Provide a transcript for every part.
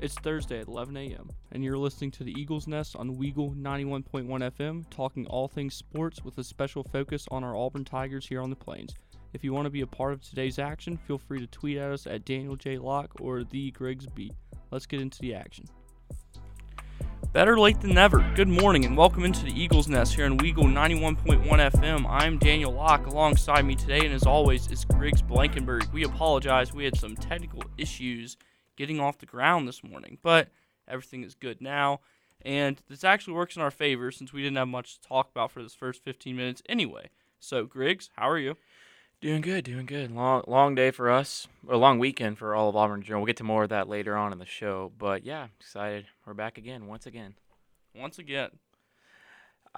It's Thursday at 11 a.m., and you're listening to the Eagles Nest on Weagle 91.1 FM, talking all things sports with a special focus on our Auburn Tigers here on the Plains. If you want to be a part of today's action, feel free to tweet at us at Daniel J. Locke or the Griggs Beat. Let's get into the action. Better late than never. Good morning and welcome into the Eagles Nest here in Weagle 91.1 FM. I'm Daniel Locke. Alongside me today, and as always, is Griggs Blankenburg. We apologize. We had some technical issues getting off the ground this morning, but everything is good now. And this actually works in our favor since we didn't have much to talk about for this first 15 minutes anyway. So, Griggs, how are you? Doing good, doing good. Long long day for us, a long weekend for all of Auburn Journal. We'll get to more of that later on in the show. But yeah, excited. We're back again, once again. Once again.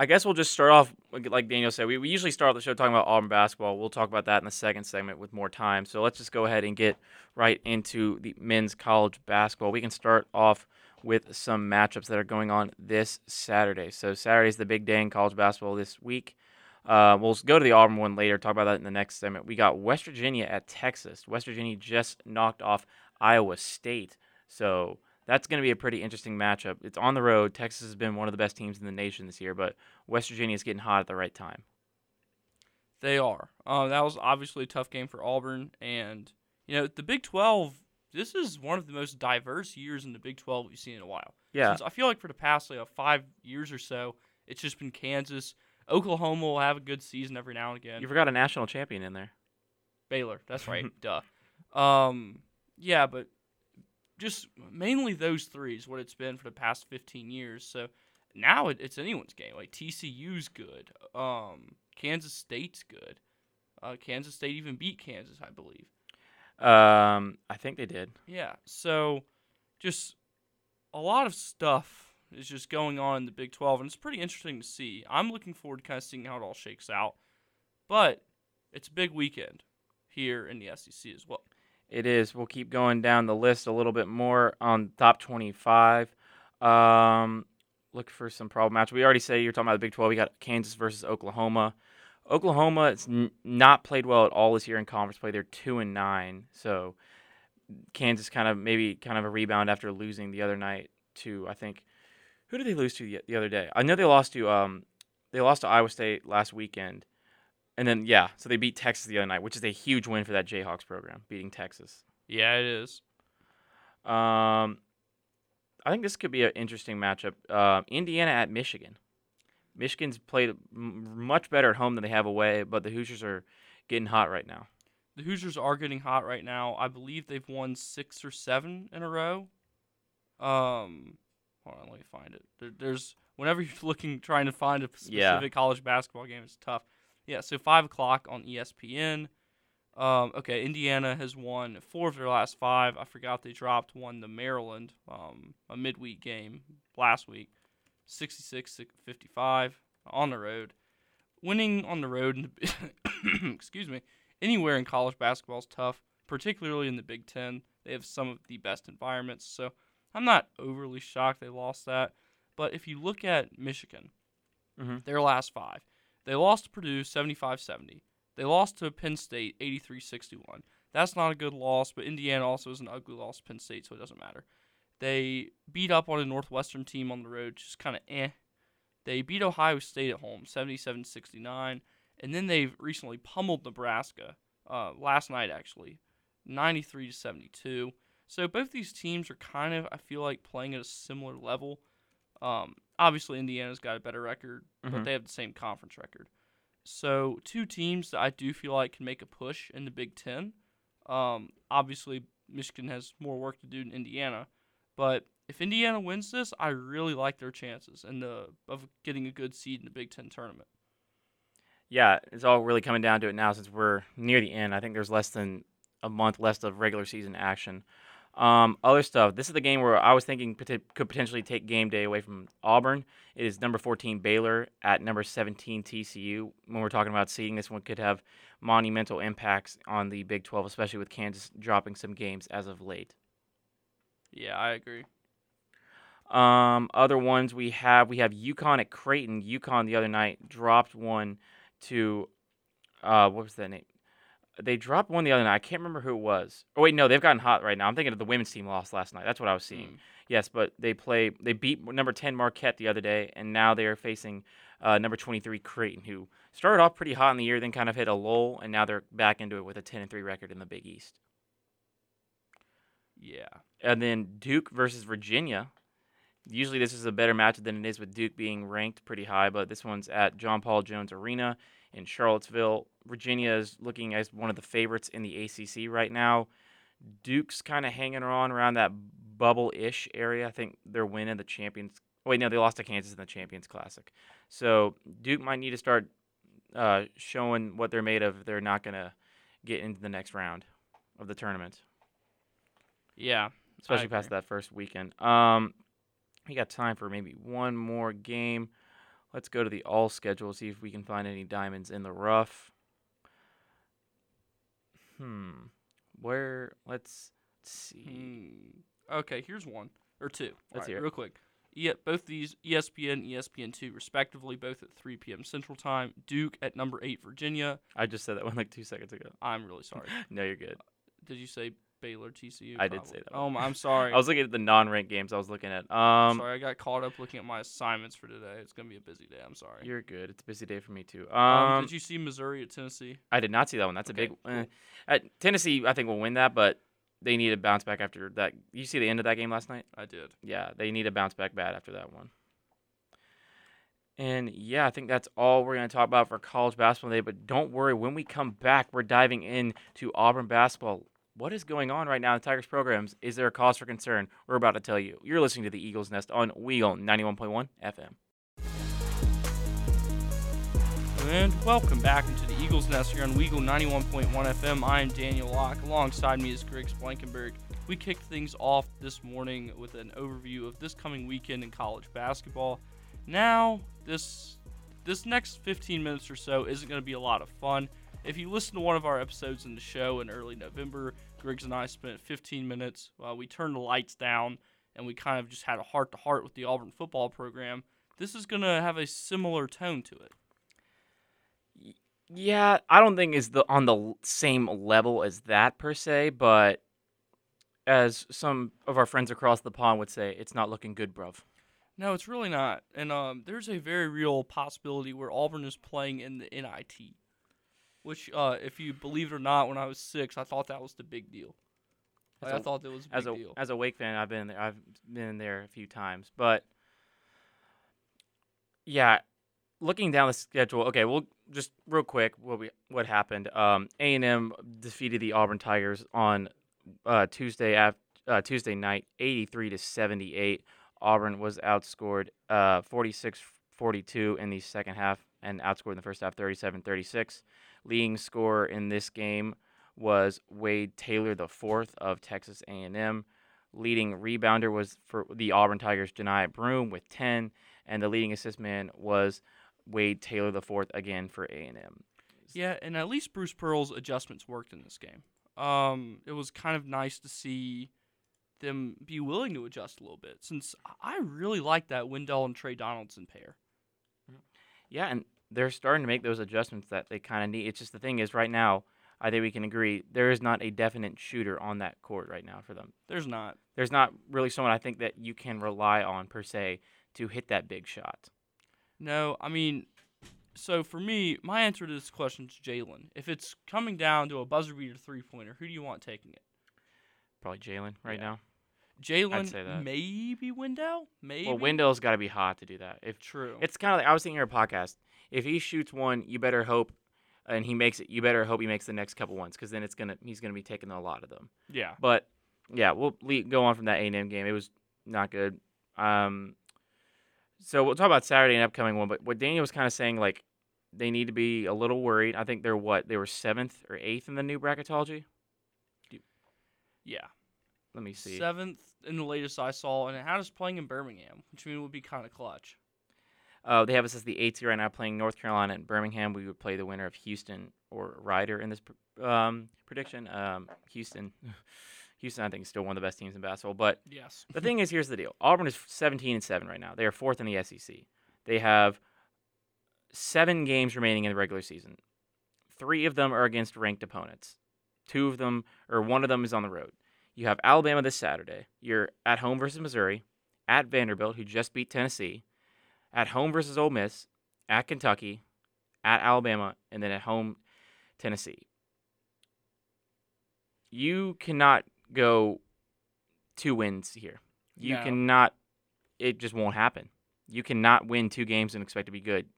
I guess we'll just start off, like Daniel said, we, we usually start off the show talking about Auburn basketball. We'll talk about that in the second segment with more time. So let's just go ahead and get right into the men's college basketball. We can start off with some matchups that are going on this Saturday. So Saturday is the big day in college basketball this week. Uh, we'll go to the Auburn one later, talk about that in the next segment. We got West Virginia at Texas. West Virginia just knocked off Iowa State. So that's going to be a pretty interesting matchup. It's on the road. Texas has been one of the best teams in the nation this year, but West Virginia is getting hot at the right time. They are. Uh, that was obviously a tough game for Auburn. And, you know, the Big 12, this is one of the most diverse years in the Big 12 we've seen in a while. Yeah. Since I feel like for the past like, five years or so, it's just been Kansas, Oklahoma will have a good season every now and again. You forgot a national champion in there. Baylor, that's right. Duh. Um, yeah, but just mainly those three is what it's been for the past 15 years. So now it, it's anyone's game. Like TCU's good. Um, Kansas State's good. Uh, Kansas State even beat Kansas, I believe. Um, I think they did. Yeah. So just a lot of stuff is just going on in the Big 12, and it's pretty interesting to see. I'm looking forward to kind of seeing how it all shakes out. But it's a big weekend here in the SEC as well. It is. We'll keep going down the list a little bit more on top 25. Um, look for some problem match. We already say you're talking about the Big 12. We got Kansas versus Oklahoma. Oklahoma has n- not played well at all this year in conference play. They're two and nine. So Kansas kind of maybe kind of a rebound after losing the other night to I think who did they lose to the, the other day? I know they lost to um they lost to Iowa State last weekend. And then yeah, so they beat Texas the other night, which is a huge win for that Jayhawks program, beating Texas. Yeah, it is. Um, I think this could be an interesting matchup. Uh, Indiana at Michigan. Michigan's played m- much better at home than they have away, but the Hoosiers are getting hot right now. The Hoosiers are getting hot right now. I believe they've won six or seven in a row. Um, hold on, let me find it. There, there's whenever you're looking trying to find a specific Yeah. college basketball game, it's tough. Yeah, so five o'clock on ESPN. Um, okay, Indiana has won four of their last five. I forgot they dropped one to Maryland, um, a midweek game last week, 66-55 on the road. Winning on the road, in the, excuse me, anywhere in college basketball is tough, particularly in the Big Ten. They have some of the best environments, so I'm not overly shocked they lost that. But if you look at Michigan, Mhm. their last five, they lost to Purdue 75 70. They lost to Penn State 83 61. That's not a good loss, but Indiana also is an ugly loss to Penn State, so it doesn't matter. They beat up on a Northwestern team on the road, just kind of eh. They beat Ohio State at home 77 69. And then they've recently pummeled Nebraska uh, last night, actually, 93 to 72. So both these teams are kind of, I feel like, playing at a similar level. Um, obviously, Indiana's got a better record, but Mhm. they have the same conference record. So two teams that I do feel like can make a push in the Big Ten. Um, obviously, Michigan has more work to do than Indiana, but if Indiana wins this, I really like their chances and the of getting a good seed in the Big Ten tournament. Yeah, it's all really coming down to it now since we're near the end. I think there's less than a month left of regular season action. Um, other stuff. This is the game where I was thinking pot- could potentially take game day away from Auburn. It is number 14 Baylor at number 17 TCU. When we're talking about seeding, this one could have monumental impacts on the Big 12, especially with Kansas dropping some games as of late. Yeah, I agree. Um, other ones we have we have UConn at Creighton. UConn the other night dropped one to uh, what was that name? They dropped one the other night. I can't remember who it was. Oh wait, no, they've gotten hot right now. I'm thinking of the women's team lost last night. That's what I was seeing. Mm. Yes, but they play. They beat number ten Marquette the other day, and now they are facing uh, number twenty three Creighton, who started off pretty hot in the year, then kind of hit a lull, and now they're back into it with a ten and three record in the Big East. Yeah. And then Duke versus Virginia. Usually this is a better match than it is with Duke being ranked pretty high, but this one's at John Paul Jones Arena in Charlottesville. Virginia is looking as one of the favorites in the ACC right now. Duke's kind of hanging on around that bubble-ish area. I think they're winning the Champions. Wait, no, they lost to Kansas in the Champions Classic. So Duke might need to start uh, showing what they're made of. if They're not going to get into the next round of the tournament Yeah. especially past that first weekend. Um, we got time for maybe one more game. Let's go to the all schedule, see if we can find any diamonds in the rough. Hmm. Where? Let's see. Hmm. Okay, here's one or two. Let's hear real quick. Yeah, both these ESPN, ESPN two, respectively, both at 3 p.m. Central Time. Duke at number eight, Virginia. I just said that one like two seconds ago. I'm really sorry. No, you're good. Did you say Baylor, TCU? I did say that Oh. I'm sorry. I was looking at the non-ranked games. I was looking at. Um, sorry, I got caught up looking at my assignments for today. It's gonna be a busy day. I'm sorry. you're good. It's a busy day for me too. um, Um, did you see Missouri at Tennessee? I did not see that one. That's Okay, a big. Cool. at Tennessee, I think will win that, but they need to bounce back after that. You see the end of that game last night? I did. yeah, they need to bounce back bad after that one. And yeah, I think that's all we're going to talk about for college basketball today. But don't worry, when we come back, we're diving into Auburn basketball. What is going on right now in Tigers programs? Is there a cause for concern? We're about to tell you. You're listening to the Eagles Nest on Weagle 91.1 FM. And welcome back into the Eagles Nest here on Weagle 91.1 FM. I am Daniel Locke. Alongside me is Griggs Blankenburg. We kicked things off this morning with an overview of this coming weekend in college basketball. Now, this this next 15 minutes or so isn't going to be a lot of fun. If you listen to one of our episodes in the show in early November, Griggs and I spent 15 minutes. while we turned the lights down and we kind of just had a heart to heart with the Auburn football program. This is going to have a similar tone to it. Yeah, I don't think is the on the same level as that per se, but as some of our friends across the pond would say, it's not looking good, bruv. No, it's really not. And um, there's a very real possibility where Auburn is playing in the NIT, which, uh, if you believe it or not, when I was six, I thought that was the big deal. Like, As thought that was a big as a deal. as a Wake fan, I've been there. I've been there a few times, but yeah, looking down the schedule. Okay, we'll just real quick what we what happened. Um, A and M defeated the Auburn Tigers on uh, Tuesday af- uh, Tuesday night, eighty three to seventy eight. Auburn was outscored uh, 46-42 in the second half and outscored in the first half 37-36. Leading scorer in this game was Wade Taylor the fourth of Texas A&M. Leading rebounder was for the Auburn Tigers, Janiah Broome with 10, and the leading assist man was Wade Taylor the fourth again for A&M. Yeah, and at least Bruce Pearl's adjustments worked in this game. Um, it was kind of nice to see them be willing to adjust a little bit, since I really like that Wendell and Tre Donaldson pair. Yeah, and they're starting to make those adjustments that they kind of need. It's just the thing is right now, I think we can agree there is not a definite shooter on that court right now for them. There's not. There's not really someone I think that you can rely on per se to hit that big shot. No, I mean, so for me, my answer to this question is Jalen. If it's coming down to a buzzer beater three pointer, who do you want taking it? Probably Jalen right Yeah. now. Jalen, maybe Wendell, maybe. Well, Wendell's got to be hot to do that. If True. It's kind of like I was thinking your podcast. If he shoots one, you better hope, and he makes it. You better hope he makes the next couple ones, because then it's gonna he's gonna be taking a lot of them. yeah. But yeah, we'll go on from that A and M game. It was not good. Um, so we'll talk about Saturday and upcoming one. But what Daniel was kind of saying, like they need to be a little worried. I think they're what they were seventh or eighth in the new bracketology. Yeah. Let me see. Seventh in the latest I saw, and it had us playing in Birmingham, which I mean would be kind of clutch. Uh, they have us as the eighth seed right now, playing North Carolina and Birmingham. We would play the winner of Houston or Rider in this pr- um, prediction. Um, Houston, Houston, I think is still one of the best teams in basketball. But Yes. the thing is, here's the deal: Auburn is 17 and seven right now. They are fourth in the SEC. They have seven games remaining in the regular season. Three of them are against ranked opponents. Two of them, or one of them, is on the road. You have Alabama this Saturday. You're at home versus Missouri, at Vanderbilt, who just beat Tennessee, at home versus Ole Miss, at Kentucky, at Alabama, and then at home Tennessee. You cannot go two wins here. You No. cannot. It just won't happen. You cannot win two games and expect to be good,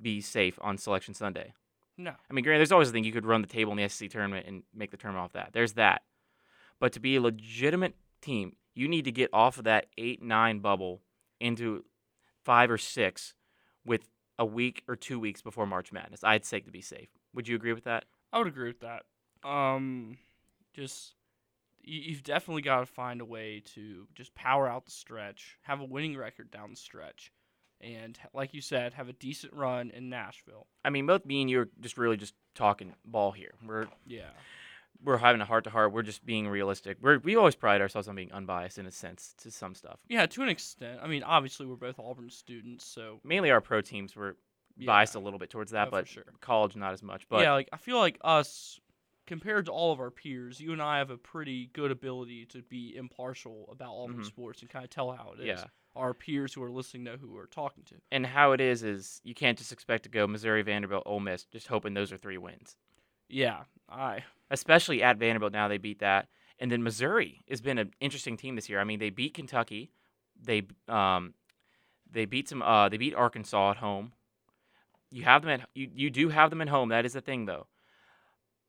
be safe on Selection Sunday. No. I mean, granted, there's always a thing you could run the table in the SEC tournament and make the tournament off that. There's that. But to be a legitimate team, you need to get off of that eight nine bubble into five or six with a week or two weeks before March Madness. I'd say to be safe. Would you agree with that? I would agree with that. Um, just you, you've definitely got to find a way to just power out the stretch, have a winning record down the stretch, and like you said, have a decent run in Nashville. I mean, both me and you are just really just talking ball here. We're Yeah. We're having a heart to heart. We're just being realistic. We're we always pride ourselves on being unbiased in a sense to some stuff. Yeah, to an extent. I mean, obviously we're both Auburn students, so Mainly our pro teams were yeah. biased a little bit towards that, Oh, but sure. college not as much. But yeah, like I feel like us compared to all of our peers, you and I have a pretty good ability to be impartial about Auburn Mhm. sports and kind of tell how it is. yeah. Our peers who are listening know who we're talking to. And how it is is you can't just expect to go Missouri, Vanderbilt, Ole Miss, just hoping those are three wins. Yeah, I Especially at Vanderbilt now they beat that, and then Missouri has been an interesting team this year. I mean they beat Kentucky, they um, they beat some uh they beat Arkansas at home. You have them at you you do have them at home. That is the thing though.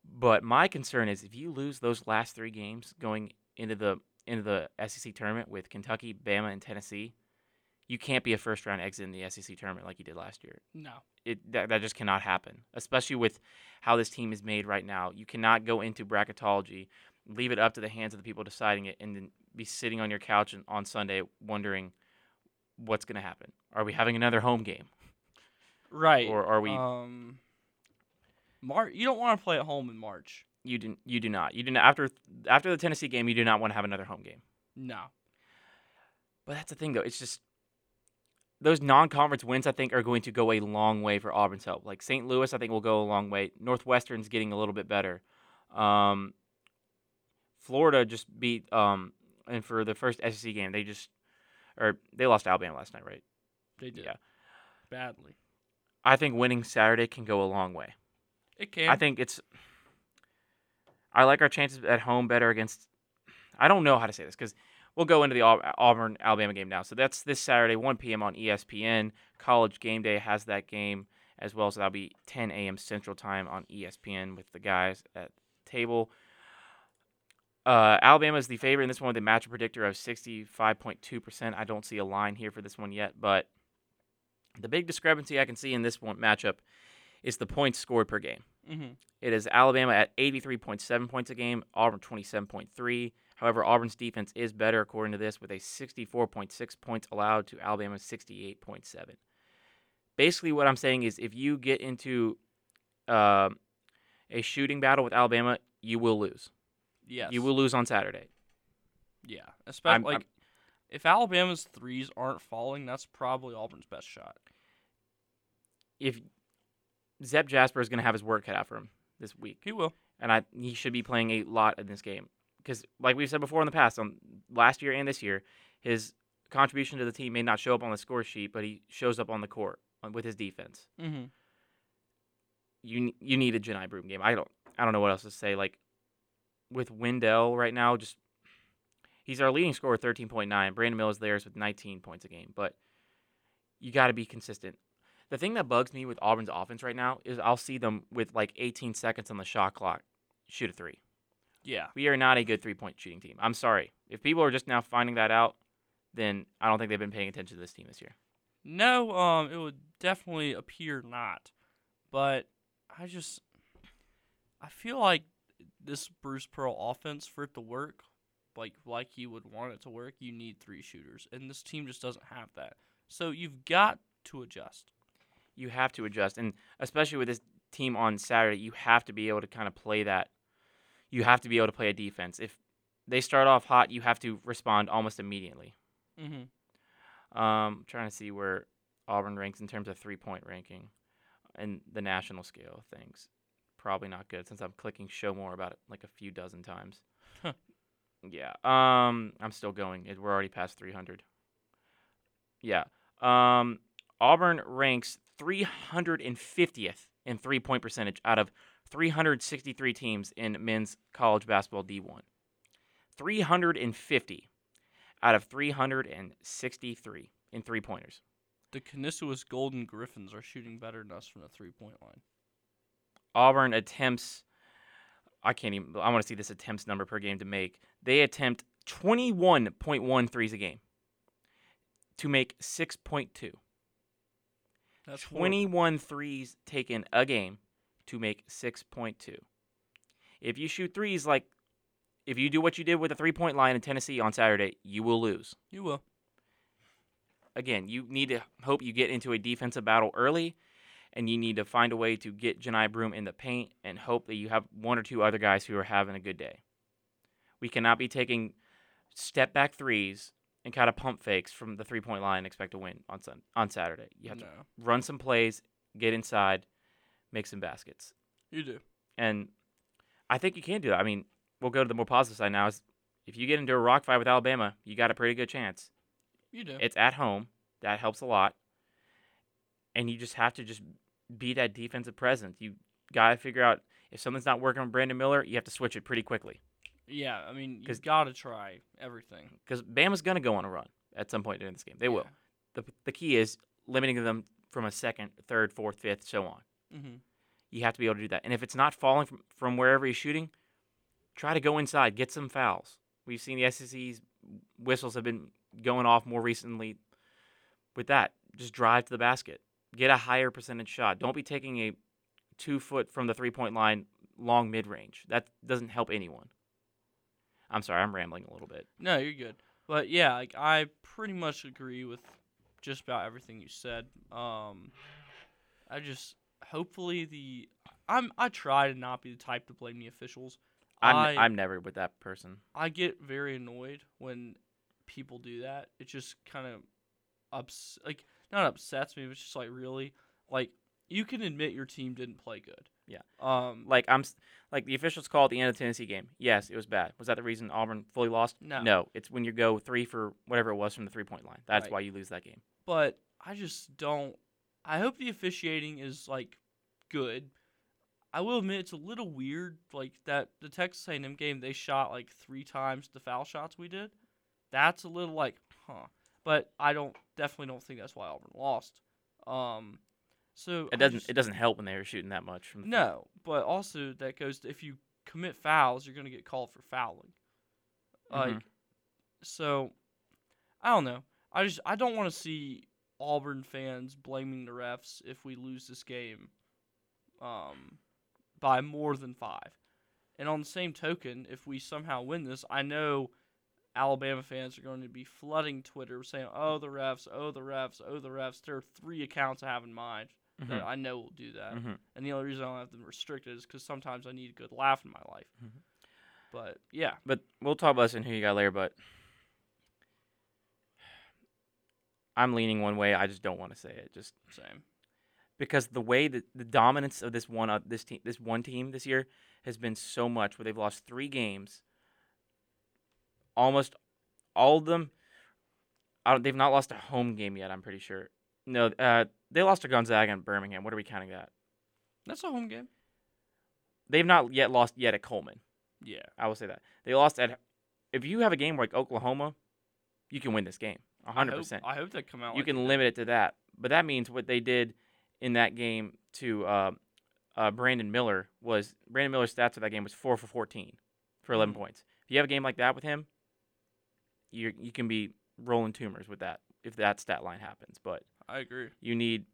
But my concern is if you lose those last three games going into the into the SEC tournament with Kentucky, Bama, and Tennessee, you can't be a first round exit in the SEC tournament like you did last year. no. It that, that just cannot happen, especially with how this team is made right now. You cannot go into bracketology, leave it up to the hands of the people deciding it, and then be sitting on your couch and- on Sunday wondering what's going to happen. Are we having another home game, Right. or are we? Um, March. You don't want to play at home in March. you do you do not you do not after after the Tennessee game. You do not want to have another home game. No. But that's the thing, though. It's just those non-conference wins. I think are going to go a long way for Auburn's help. Like St. Louis, I think will go a long way. Northwestern's getting a little bit better. Um, Florida just beat um, and for the first SEC game, they just or they lost to Alabama last night, right? They did. Yeah. Badly. I think winning Saturday can go a long way. It can. I think it's. I like our chances at home better against. I don't know how to say this because we'll go into the Auburn Alabama game now. So that's this Saturday, 1 p.m. on ESPN. College Game Day has that game as well. So that'll be 10 a.m. Central Time on ESPN with the guys at the table. Uh, Alabama is the favorite in this one with a matchup predictor of 65.2%. I don't see a line here for this one yet, but the big discrepancy I can see in this one matchup is the points scored per game. Mm-hmm. It is Alabama at 83.7 points a game, Auburn 27.3. However, Auburn's defense is better according to this with a 64.6 points allowed to Alabama's 68.7. Basically, what I'm saying is if you get into um a shooting battle with Alabama, you will lose. Yes. You will lose on Saturday. Yeah. I'm- Especially I'm- like if Alabama's threes aren't falling, that's probably Auburn's best shot. If Zep Jasper is going to have his work cut out for him this week, He will. and I he should be playing a lot in this game because, like we've said before in the past, on last year and this year, his contribution to the team may not show up on the score sheet, but he shows up on the court uh, with his defense. Mm-hmm. You you need a Jedi Broome game. I don't I don't know what else to say. Like with Wendell right now, just he's our leading scorer, thirteen point nine. Brandon Mills theirs with nineteen points a game, but you got to be consistent. The thing that bugs me with Auburn's offense right now is I'll see them with like 18 seconds on the shot clock shoot a three. Yeah. We are not a good three point shooting team. I'm sorry. If people are just now finding that out, then I don't think they've been paying attention to this team this year. No, um, it would definitely appear not. But I just I feel like this Bruce Pearl offense for it to work, like like you would want it to work, you need three shooters. And this team just doesn't have that. So you've got to adjust. You have to adjust. And especially with this team on Saturday, you have to be able to kind of play that. You have to be able to play a defense. If they start off hot, you have to respond almost immediately. Mm-hmm. Um, trying to see where Auburn ranks in terms of three point ranking and the national scale of things. probably not good since I'm clicking show more about it like a few dozen times. Huh. Yeah. Um, I'm still going. We're already past 300. Yeah. Um, Auburn ranks 350th in three point percentage out of 363 teams in men's college basketball D1. 350 out of 363 in three pointers. The Canisius Golden Griffins are shooting better than us from the three point line. Auburn attempts. I can't even. I want to see this attempts number per game to make. They attempt 21.1 threes a game to make 6.2. That's horrible. 21 threes taken a game to make 6.2. If you shoot threes like, if you do what you did with the three point line in Tennessee on Saturday, you will lose. You will. Again, you need to hope you get into a defensive battle early, and you need to find a way to get Janai Broome in the paint and hope that you have one or two other guys who are having a good day. We cannot be taking step back threes and kind of pump fakes from the three point line and expect to win on Sun- on Saturday. You have no, to run some plays, get inside, make some baskets. you do. And I think you can do that. I mean, we'll go to the more positive side now. Is if you get into a rock fight with Alabama, you got a pretty good chance. You do. It's at home. That helps a lot. And you just have to just be that defensive presence. You got to figure out if something's not working with Brandon Miller, you have to switch it pretty quickly yeah, I mean, you got to try everything. because Bama's going to go on a run at some point during this game. They will. The, the key is limiting them from a second, third, fourth, fifth, so on. Mm-hmm. You have to be able to do that. And if it's not falling from, from wherever he's shooting, try to go inside, get some fouls. We've seen the SEC's whistles have been going off more recently with that. Just drive to the basket. Get a higher percentage shot. Don't be taking a two foot from the three point line long mid range. That doesn't help anyone. I'm sorry, I'm rambling a little bit. No, you're good. But yeah, like I pretty much agree with just about everything you said. Um, I just hopefully the I'm I try to not be the type to blame the officials. I'm, I I'm never with that person. I get very annoyed when people do that. It just kind of ups like not upsets me, but it's just like really like you can admit your team didn't play good. Yeah. Um. Like I'm like the officials call at the end of the Tennessee game. Yes, it was bad. Was that the reason Auburn fully lost? No. No, it's when you go three for whatever it was from the three point line. That's Right. why you lose that game. but I just don't. I hope the officiating is like good. I will admit it's a little weird, like that the Texas A&M game they shot like three times the foul shots we did. That's a little like, huh? But I don't definitely don't think that's why Auburn lost. Um, so It doesn't just- it doesn't help when they were shooting that much from the no, but also that goes to if you commit fouls, you're gonna get called for fouling. Like, Mhm. so I don't know. I just I don't want to see Auburn fans blaming the refs if we lose this game, um, by more than five. And on the same token, if we somehow win this, I know Alabama fans are going to be flooding Twitter saying, "Oh, the refs! Oh, the refs! Oh, the refs!" There are three accounts I have in mind that Mhm. I know will do that. Mhm. And the only reason I don't have them restricted is because sometimes I need a good laugh in my life. Mhm. But yeah, But we'll talk about this in who you got later. But I'm leaning one way. I just don't want to say it. Just same. because the way that the dominance of this one uh, this team this one team this year has been so much where they've lost three games almost all of them I don't, they've not lost a home game yet i'm pretty sure no uh, they lost to gonzaga and birmingham what are we counting that That's a home game. they've not yet lost yet at coleman Yeah. i will say that they lost at if you have a game like oklahoma you can win this game Hope- 100% I hope they come out. you like can that. limit it to that. But that means what they did in that game to uh, uh, Brandon Miller was Brandon Miller's stats for that game was four for fourteen for 11 Mhm. points. If you have a game like that with him, you you can be rolling tumors with that if that stat line happens. But I agree. you need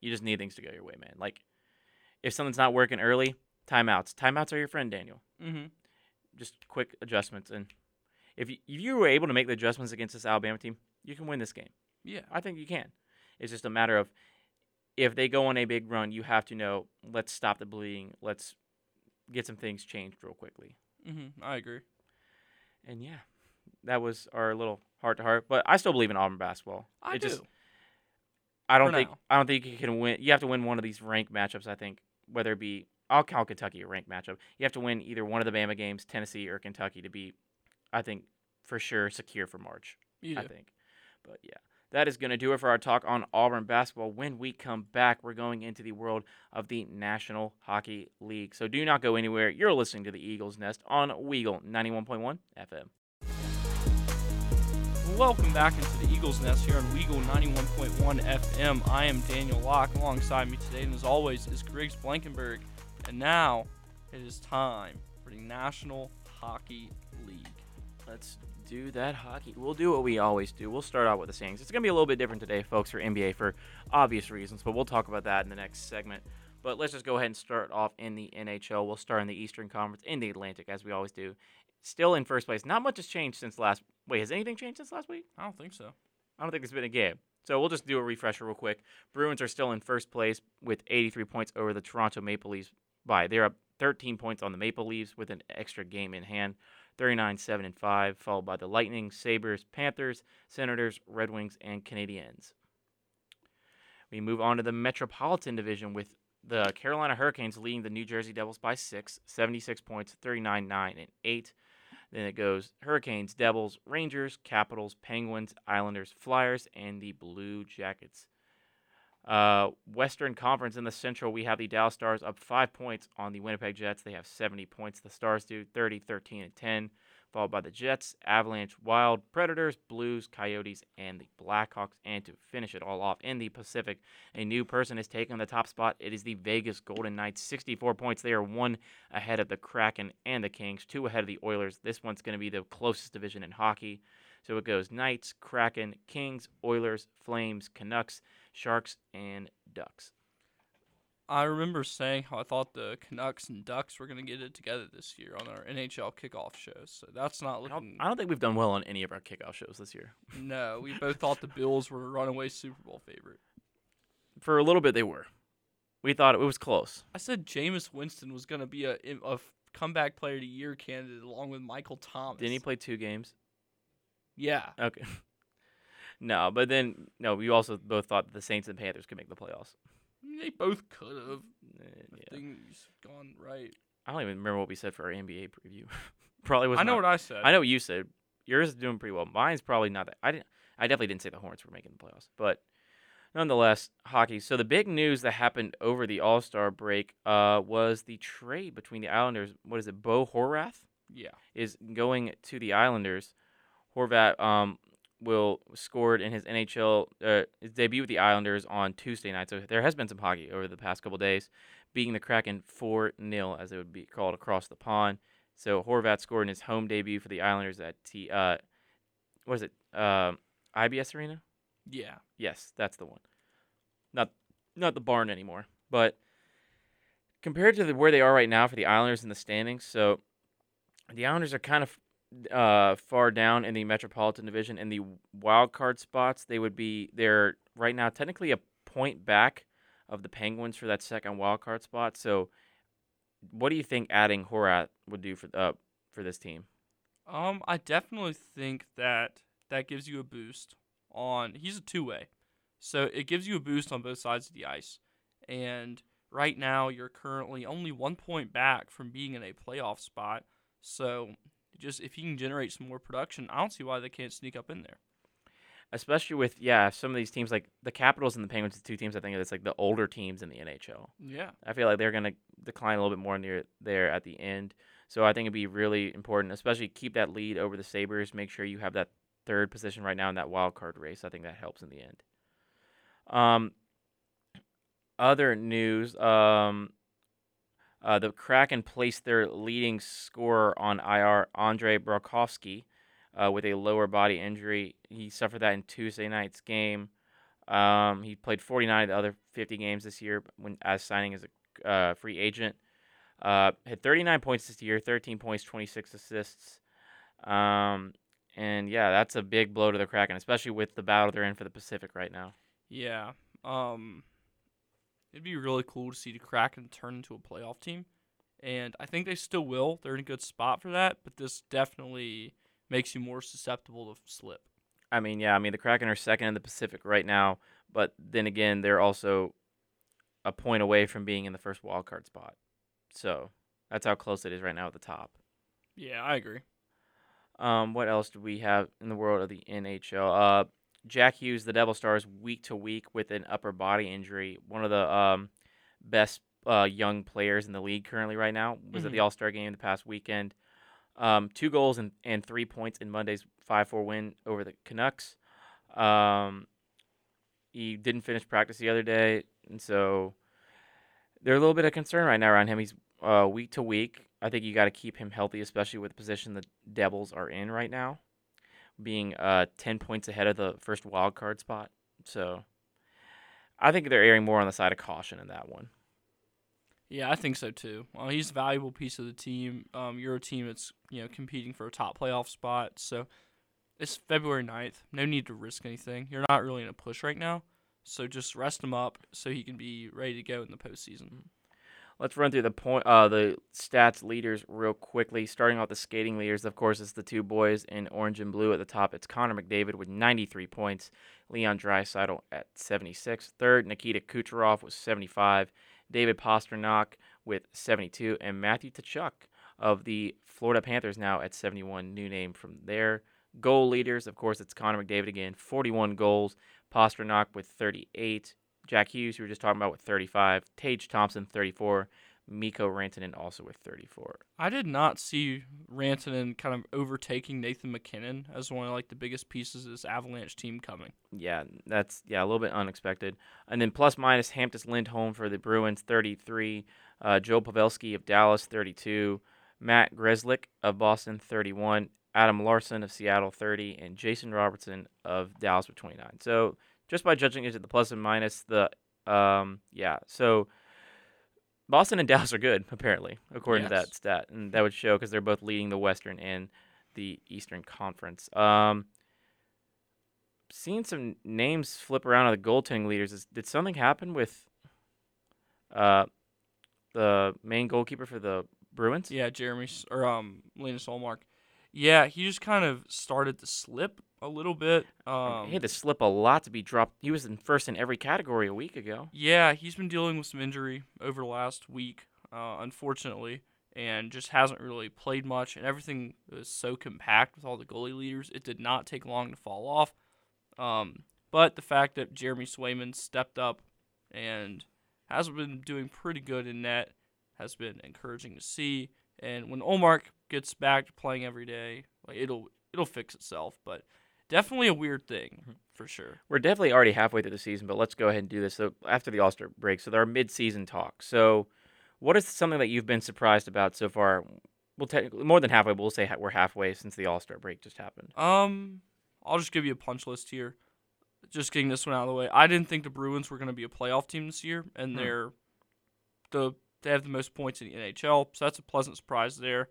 you just need things to go your way, man. Like if something's not working early, timeouts. Timeouts are your friend, Daniel. Mm-hmm. Just quick adjustments and. If you, if you were able to make the adjustments against this Alabama team, you can win this game. Yeah. I think you can. It's just a matter of if they go on a big run, you have to know, let's stop the bleeding. Let's get some things changed real quickly. Mm-hmm. I agree. And yeah, that was our little heart to heart. But I still believe in Auburn basketball. I it do. Just, I don't For think now. I don't think you can win. You have to win one of these ranked matchups. I think whether it be I'll count Kentucky a ranked matchup. You have to win either one of the Bama games, Tennessee or Kentucky, to be, I think, for sure secure for March. You I think. But yeah, that is going to do it for our talk on Auburn basketball. When we come back, we're going into the world of the National Hockey League. So do not go anywhere. You're listening to the Eagles Nest on Weagle 91.1 FM. Welcome back into the Eagles Nest here on Weagle 91.1 FM. I am Daniel Locke. Alongside me today, and as always, is Griggs Blankenburg. And now it is time for the National Hockey League. Let's do that hockey. We'll do what we always do. We'll start out with the sayings. It's going to be a little bit different today, folks, for NBA for obvious reasons, but we'll talk about that in the next segment. But let's just go ahead and start off in the NHL. We'll start in the Eastern Conference, in the Atlantic, as we always do. Still in first place. Not much has changed since last. Wait, has anything changed since last week? I don't think so. I don't think there's been a game. So we'll just do a refresher real quick. Bruins are still in first place with 83 points over the Toronto Maple Leafs by. They're up 13 points on the Maple Leafs with an extra game in hand. 39 7 and 5, followed by the Lightning, Sabres, Panthers, Senators, Red Wings, and Canadiens. We move on to the Metropolitan Division with the Carolina Hurricanes leading the New Jersey Devils by 6, 76 points, 39 9 and 8. Then it goes Hurricanes, Devils, Rangers, Capitals, Penguins, Islanders, Flyers, and the Blue Jackets. Uh, Western Conference in the Central, we have the Dallas Stars up five points on the Winnipeg Jets. They have 70 points. The Stars do 30, 13, and 10, followed by the Jets, Avalanche, Wild, Predators, Blues, Coyotes, and the Blackhawks. And to finish it all off in the Pacific, a new person is taking the top spot. It is the Vegas Golden Knights, 64 points. They are one ahead of the Kraken and the Kings, two ahead of the Oilers. This one's going to be the closest division in hockey. So it goes Knights, Kraken, Kings, Oilers, Flames, Canucks, Sharks, and Ducks. I remember saying how I thought the Canucks and Ducks were going to get it together this year on our NHL kickoff shows. So that's not I don't, looking. I don't think we've done well on any of our kickoff shows this year. No, we both thought the Bills were a runaway Super Bowl favorite. For a little bit, they were. We thought it was close. I said Jameis Winston was going to be a, a comeback player of the year candidate along with Michael Thomas. Didn't he play two games? Yeah. Okay. no, but then no, we also both thought that the Saints and Panthers could make the playoffs. They both could have. Uh, yeah. Things gone right. I don't even remember what we said for our NBA preview. probably was. I know not- what I said. I know what you said. Yours is doing pretty well. Mine's probably not that. I didn't. I definitely didn't say the Hornets were making the playoffs, but nonetheless, hockey. So the big news that happened over the All Star break uh, was the trade between the Islanders. What is it? Bo Horvat Yeah. is going to the Islanders. Horvat um, will scored in his NHL uh, his debut with the Islanders on Tuesday night. So there has been some hockey over the past couple days, beating the Kraken four 0 as it would be called across the pond. So Horvat scored in his home debut for the Islanders at T. Uh, what is it? Um, UBS Arena. Yeah. Yes, that's the one. Not not the barn anymore, but compared to the, where they are right now for the Islanders in the standings, so the Islanders are kind of uh, far down in the Metropolitan Division. In the wild card spots, they would be they're right now technically a point back of the Penguins for that second wild card spot. So, what do you think adding Horvat would do for uh, for this team? Um, I definitely think that that gives you a boost on. He's a two way, so it gives you a boost on both sides of the ice. And right now, you're currently only one point back from being in a playoff spot. So, just if you can generate some more production, I don't see why they can't sneak up in there. Especially with yeah, some of these teams like the Capitals and the Penguins, the two teams I think it's like the older teams in the NHL. Yeah. I feel like they're going to decline a little bit more near there at the end. So I think it'd be really important, especially keep that lead over the Sabres. Make sure you have that third position right now in that wild card race. I think that helps in the end. Um, other news, um, uh, the Kraken placed their leading scorer on IR, Andre Burakovsky, uh, with a lower body injury. He suffered that in Tuesday night's game. Um, he played 49 of the other 50 games this year when as signing as a uh, free agent. Uh, had 39 points this year, 13 points, 26 assists. Um, and yeah, that's a big blow to the Kraken, especially with the battle they're in for the Pacific right now. Yeah. Um, it'd be really cool to see the Kraken turn into a playoff team, and I think they still will. They're in a good spot for that, but this definitely makes you more susceptible to slip. I mean, yeah, I mean the Kraken are second in the Pacific right now, but then again, they're also a point away from being in the first wild card spot. So that's how close it is right now at the top. Yeah, I agree. Um, what else do we have in the world of the NHL? Uh, Jack Hughes, the Devil Stars, week to week with an upper body injury. One of the um, best uh, young players in the league currently right now was at the Mhm. All Star game the past weekend. Um, two goals and, and three points in Monday's 5 4 win over the Canucks. Um, he didn't finish practice the other day, and so there's a little bit of concern right now around him. He's uh, week to week. I think you got to keep him healthy, especially with the position the Devils are in right now, being uh, 10 points ahead of the first wild card spot. So I think they're erring more on the side of caution in that one. Yeah, I think so too. Well, he's a valuable piece of the team. Um, you're a team that's you know competing for a top playoff spot, so it's February 9th. No need to risk anything. You're not really in a push right now, so just rest him up so he can be ready to go in the postseason. Let's run through the point, uh, the stats leaders real quickly. Starting off the skating leaders, of course, it's the two boys in orange and blue at the top. It's Connor McDavid with 93 points, Leon Draisaitl at 76. Third, Nikita Kucherov with 75, David Pastrnak with 72, and Matthew Tkachuk of the Florida Panthers now at 71. New name from there. Goal leaders, of course, it's Connor McDavid again, 41 goals. Pastrnak with 38. Jack Hughes, who we were just talking about, with 35. Tage Thompson, 34. Mikko Rantanen also with 34. I did not see Rantanen kind of overtaking Nathan MacKinnon as one of like the biggest pieces of this Avalanche team coming. Yeah, that's yeah a little bit unexpected. And then plus minus Hampus Lindholm for the Bruins, 33. Uh, Joe Pavelski of Dallas, 32. Matt Grzelcyk of Boston, 31. Adam Larsson of Seattle, 30. And Jason Robertson of Dallas with 29. So just by judging it the plus and minus, the um yeah so Boston and Dallas are good apparently according to that stat, and that would show because they're both leading the Western and the Eastern Conference. Um, seeing some names flip around on the goaltending leaders. Is, did something happen with uh the main goalkeeper for the Bruins? Yeah, Jeremy or um Linus Ullmark. Yeah, he just kind of started to slip a little bit. Um, he had to slip a lot to be dropped. He was in first in every category a week ago. Yeah, he's been dealing with some injury over the last week, uh, unfortunately, and just hasn't really played much. And everything was so compact with all the goalie leaders, it did not take long to fall off. Um, but the fact that Jeremy Swayman stepped up and has been doing pretty good in net has been encouraging to see. And when Ullmark gets back to playing every day, like it'll it'll fix itself. But definitely a weird thing Mhm. for sure. We're definitely already halfway through the season, but let's go ahead and do this. So after the All Star break, so there are mid-season talks. So, what is something that you've been surprised about so far? Well, technically more than halfway, but we'll say we're halfway since the All Star break just happened. Um, I'll just give you a punch list here. Just getting this one out of the way. I didn't think the Bruins were going to be a playoff team this year, and Hmm. they're the they have the most points in the NHL, so that's a pleasant surprise there.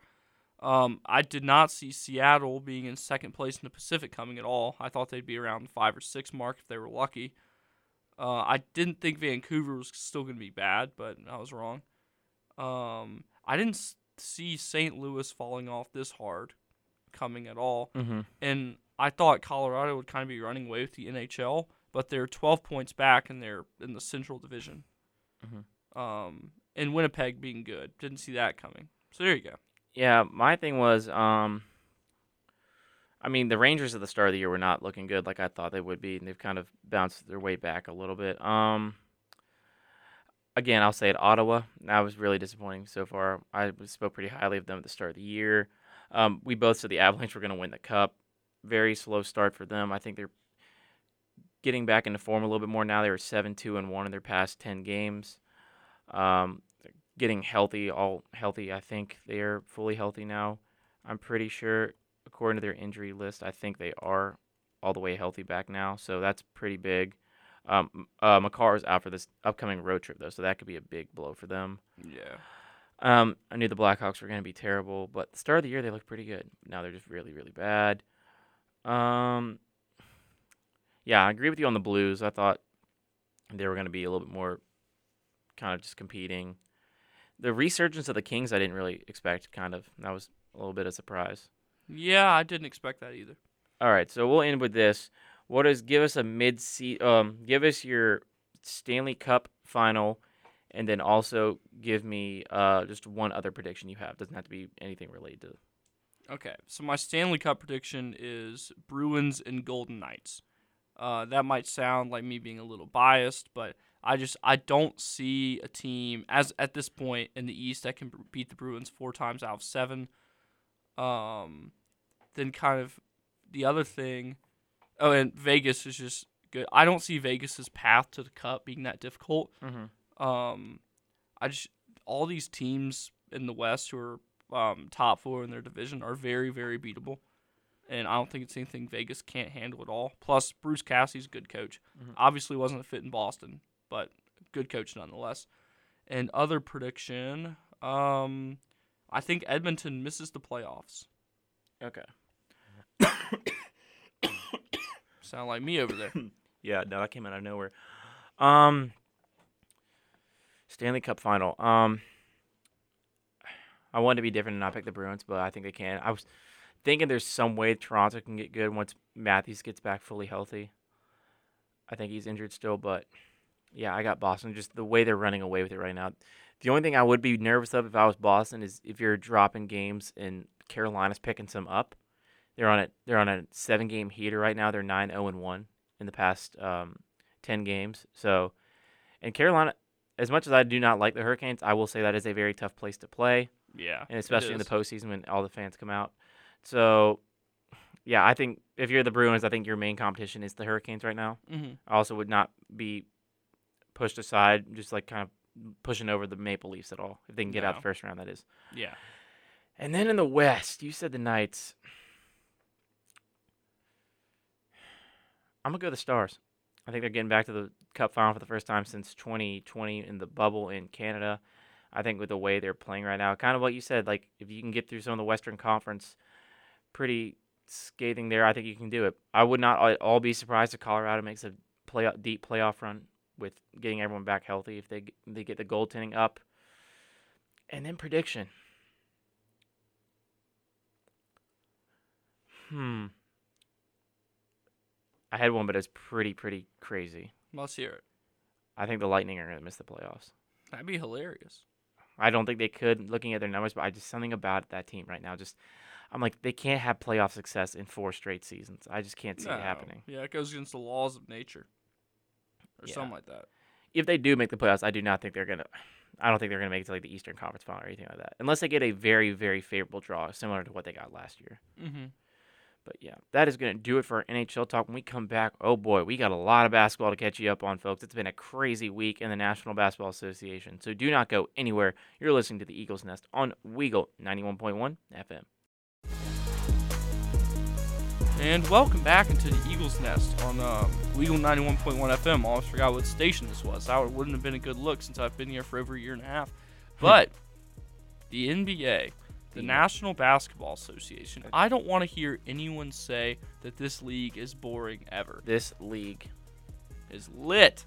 Um, I did not see Seattle being in second place in the Pacific coming at all. I thought they'd be around the five or six mark if they were lucky. Uh, I didn't think Vancouver was still going to be bad, but I was wrong. Um, I didn't see St. Louis falling off this hard coming at all Mm-hmm. and I thought Colorado would kind of be running away with the NHL, but they're 12 points back and they're in the Central Division. Mhm. Um, and Winnipeg being good, didn't see that coming. So there you go. Yeah, my thing was, um, I mean, the Rangers at the start of the year were not looking good like I thought they would be, and they've kind of bounced their way back a little bit. Um, again, I'll say it, Ottawa. That was really disappointing so far. I spoke pretty highly of them at the start of the year. Um, we both said the Avalanche were going to win the Cup. Very slow start for them. I think they're getting back into form a little bit more now. They were seven two and one in their past ten games. Um, getting healthy, all healthy. I think they are fully healthy now. I'm pretty sure, according to their injury list, I think they are all the way healthy back now. So that's pretty big. Um, uh, Makar is out for this upcoming road trip though, so that could be a big blow for them. Yeah. Um, I knew the Blackhawks were going to be terrible, but the start of the year they looked pretty good. Now they're just really, really bad. Um, yeah, I agree with you on the Blues. I thought they were going to be a little bit more kind of just competing. The resurgence of the Kings I didn't really expect. Kind of that was a little bit of surprise. Yeah, I didn't expect that either. All right, so we'll end with this. What is give us a mid se- um give us your Stanley Cup final and then also give me uh, just one other prediction you have. Doesn't have to be anything related to. Okay, so my Stanley Cup prediction is Bruins and Golden Knights. Uh, that might sound like me being a little biased, but I just I don't see a team as at this point in the East that can beat the Bruins four times out of seven. Um, then kind of the other thing, oh, and Vegas is just good. I don't see Vegas's path to the Cup being that difficult. Mm-hmm. Um, I just all these teams in the West who are um, top four in their division are very very beatable, and I don't think it's anything Vegas can't handle at all. Plus, Bruce Cassidy's a good coach. Mhm. Obviously, wasn't a fit in Boston, but good coach nonetheless. And other prediction, um, I think Edmonton misses the playoffs. Okay. Sound like me over there. Yeah, no, that came out of nowhere. Um, Stanley Cup final. Um, I wanted to be different and not pick the Bruins, but I think they can. I was thinking there's some way Toronto can get good once Matthews gets back fully healthy. I think he's injured still, but yeah, I got Boston. Just the way they're running away with it right now. The only thing I would be nervous of if I was Boston is if you're dropping games and Carolina's picking some up. They're on a they're on a seven game heater right now. They're 9 0 and 1 in the past um, 10 games. So, and Carolina, as much as I do not like the Hurricanes, I will say that is a very tough place to play, Yeah, and especially in the postseason when all the fans come out. So, yeah, I think if you're the Bruins, I think your main competition is the Hurricanes right now. Mm-hmm. I also would not be pushed aside, just like kind of pushing over the Maple Leafs at all if they can get out the first round. That is. Yeah. And then in the West, you said the Knights. I'm gonna go the Stars. I think they're getting back to the Cup final for the first time since 2020 in the bubble in Canada. I think with the way they're playing right now, kind of what you said, like if you can get through some of the Western Conference, pretty scathing there, I think you can do it. I would not at all be surprised if Colorado makes a play deep playoff run with getting everyone back healthy if they they get the goaltending up. And then prediction. Hmm. I had one, but it's pretty, pretty crazy. Let's hear it. I think the Lightning are going to miss the playoffs. That'd be hilarious. I don't think they could, looking at their numbers, but I just something about that team right now. Just, I'm like, they can't have playoff success in four straight seasons. I just can't see No. it happening. Yeah, it goes against the laws of nature, or Yeah. something like that. If they do make the playoffs, I do not think they're gonna. I don't think they're gonna make it to like the Eastern Conference final or anything like that, unless they get a very, very favorable draw, similar to what they got last year. Mm-hmm. But yeah, that is going to do it for our NHL talk. When we come back, oh boy, we got a lot of basketball to catch you up on, folks. It's been a crazy week in the National Basketball Association. So do not go anywhere. You're listening to the Eagles Nest on Weagle 91.1 FM. And welcome back into the Eagles Nest on um, Weagle 91.1 FM. I almost forgot what station this was. That wouldn't have been a good look since I've been here for over a year and a half. But the NBA, the The- National Basketball Association, I don't want to hear anyone say that this league is boring ever. This league. Is lit.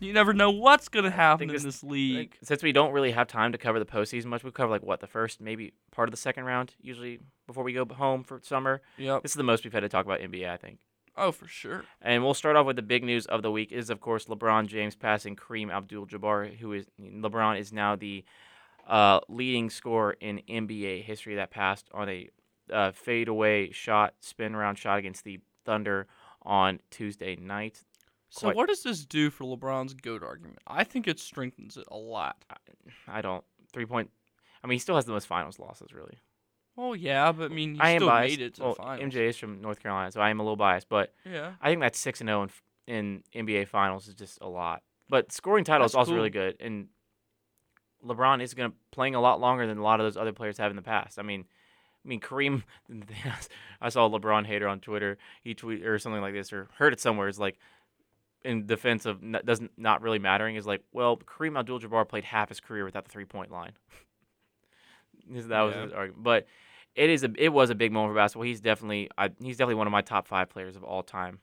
You never know what's going to happen in this- this league. Since we don't really have time to cover the postseason much, we cover like what the first, maybe part of the second round, usually before we go home for summer. Yep. This is the most we've had to talk about NBA, I think. Oh, for sure. And we'll start off with the big news of the week is of course LeBron James passing Kareem Abdul-Jabbar, who is LeBron is now the uh, leading scorer in NBA history that passed on a uh, fadeaway shot, spin around shot against the Thunder on Tuesday night. So what does this do for LeBron's GOAT argument? I think it strengthens it a lot. I don't three point. I mean, he still has the most finals losses, really. Well, yeah, but I mean, he I am still biased. made it to well, the finals. MJ is from North Carolina, so I am a little biased, but Yeah. I think that's six and zero in in NBA finals is just a lot. But scoring title is That's also really good, and LeBron is going to playing a lot longer than a lot of those other players have in the past. I mean, I mean Kareem. I saw a LeBron hater on Twitter. He tweet or something like this, or heard it somewhere. Is like in defense of n- doesn't not really mattering. Is like, well, Kareem Abdul-Jabbar played half his career without the three point line. that was Yeah. his argument, but. It is a it was a big moment for basketball. He's definitely I, he's definitely one of my top five players of all time.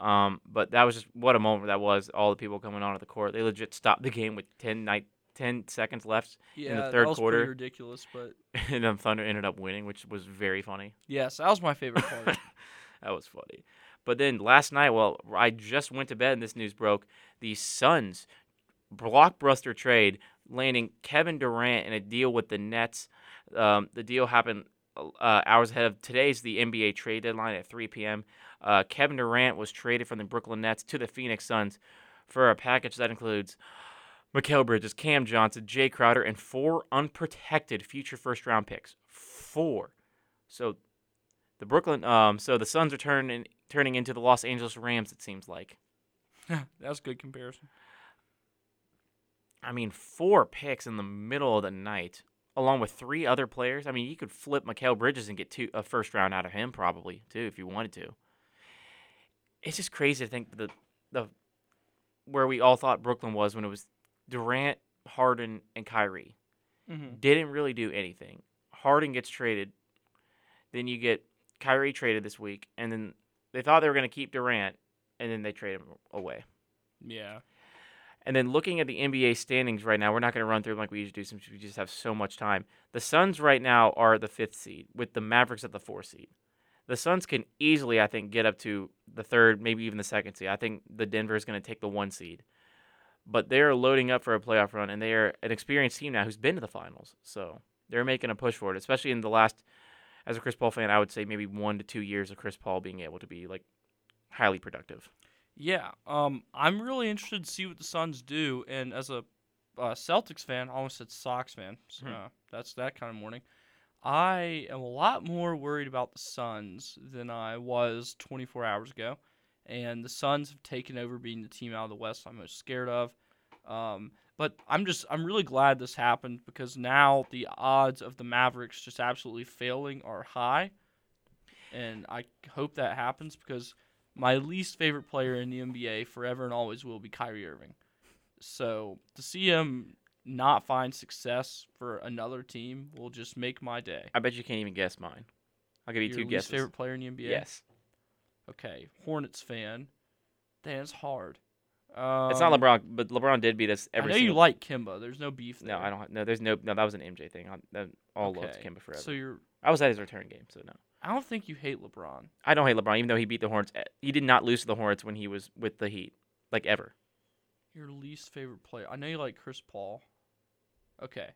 Um, but that was just what a moment that was. All the people coming onto the court, they legit stopped the game with 10, night, 10 seconds left, Yeah, third that was quarter- pretty ridiculous, but and then Thunder ended up winning, which was very funny. yes, that was my favorite part. that was funny. But then last night, well, I just went to bed and this news broke. The Suns blockbuster trade, landing Kevin Durant in a deal with the Nets. Um, the deal happened uh, hours ahead of today's the NBA trade deadline at 3 p.m. Uh, Kevin Durant was traded from the Brooklyn Nets to the Phoenix Suns for a package that includes Mikal Bridges, Cam Johnson, Jae Crowder, and four unprotected future first round picks. Four. So the Brooklyn, um, so the Suns are turning turning into the Los Angeles Rams. It seems like. That's a good comparison. I mean, four picks in the middle of the night, along with three other players. I mean, you could flip Mikal Bridges and get two a first round out of him probably too if you wanted to. It's just crazy to think the the where we all thought Brooklyn was when it was Durant, Harden, and Kyrie. Mm-hmm. Didn't really do anything. Harden gets traded. Then you get Kyrie traded this week, and then they thought they were going to keep Durant, and then they trade him away. Yeah. And then looking at the NBA standings right now, we're not going to run through them like we usually do since we just have so much time. The Suns right now are the fifth seed, with the Mavericks at the fourth seed. The Suns can easily, I think, get up to the third, maybe even the second seed. I think the Denver is going to take the one seed. But they're loading up for a playoff run, and they are an experienced team now who's been to the finals. So they're making a push for it, especially in the last, as a Chris Paul fan, I would say maybe one to two years of Chris Paul being able to be like highly productive. Yeah, um, I'm really interested to see what the Suns do. And as a uh, Celtics fan, I almost said Sox fan. So, Hmm. uh, that's that kind of morning. I am a lot more worried about the Suns than I was 24 hours ago. And the Suns have taken over being the team out of the West I'm most scared of. Um, but I'm just I'm really glad this happened because now the odds of the Mavericks just absolutely failing are high. And I hope that happens because my least favorite player in the NBA forever and always will be Kyrie Irving. So to see him not find success for another team will just make my day. I bet you can't even guess mine. I'll give you Your two least guesses. favorite player in the NBA? Yes. Okay, Hornets fan. Damn, it's hard. Um, it's not LeBron, but LeBron did beat us every I know you like Kimba. There's no beef there. No, I don't. No, there's no. No, that was an MJ thing. I, that, all loved Okay, Kimba forever. So you're. I was at his return game, so no. I don't think you hate LeBron. I don't hate LeBron, even though he beat the Hornets. eh, He did not lose to the Hornets when he was with the Heat, like ever. Your least favorite player. I know you like Chris Paul. Okay.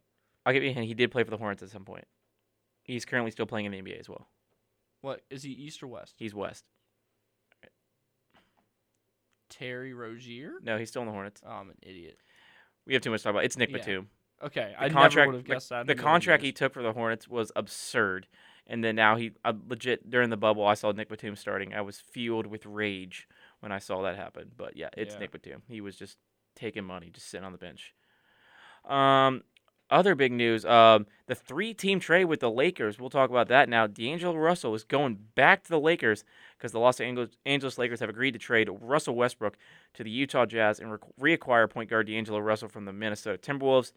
I'll give you a hint. He did play for the Hornets at some point. He's currently still playing in the NBA as well. What is he? East or West? He's West. Terry Rozier. No, he's still in the Hornets. Oh, I'm an idiot. We have too much to talk about. It's Nick Yeah. Batum. Okay, The I contract, never would have guessed that. The, contract he took for the Hornets was absurd, and then now he uh, legit during the bubble. I saw Nick Batum starting. I was fueled with rage when I saw that happen. But yeah, it's Yeah. Nick Batum. He was just taking money, just sitting on the bench. Um, other big news: um, the three-team trade with the Lakers. We'll talk about that now. D'Angelo Russell is going back to the Lakers because the Los Angeles, Lakers have agreed to trade Russell Westbrook to the Utah Jazz and re- reacquire point guard D'Angelo Russell from the Minnesota Timberwolves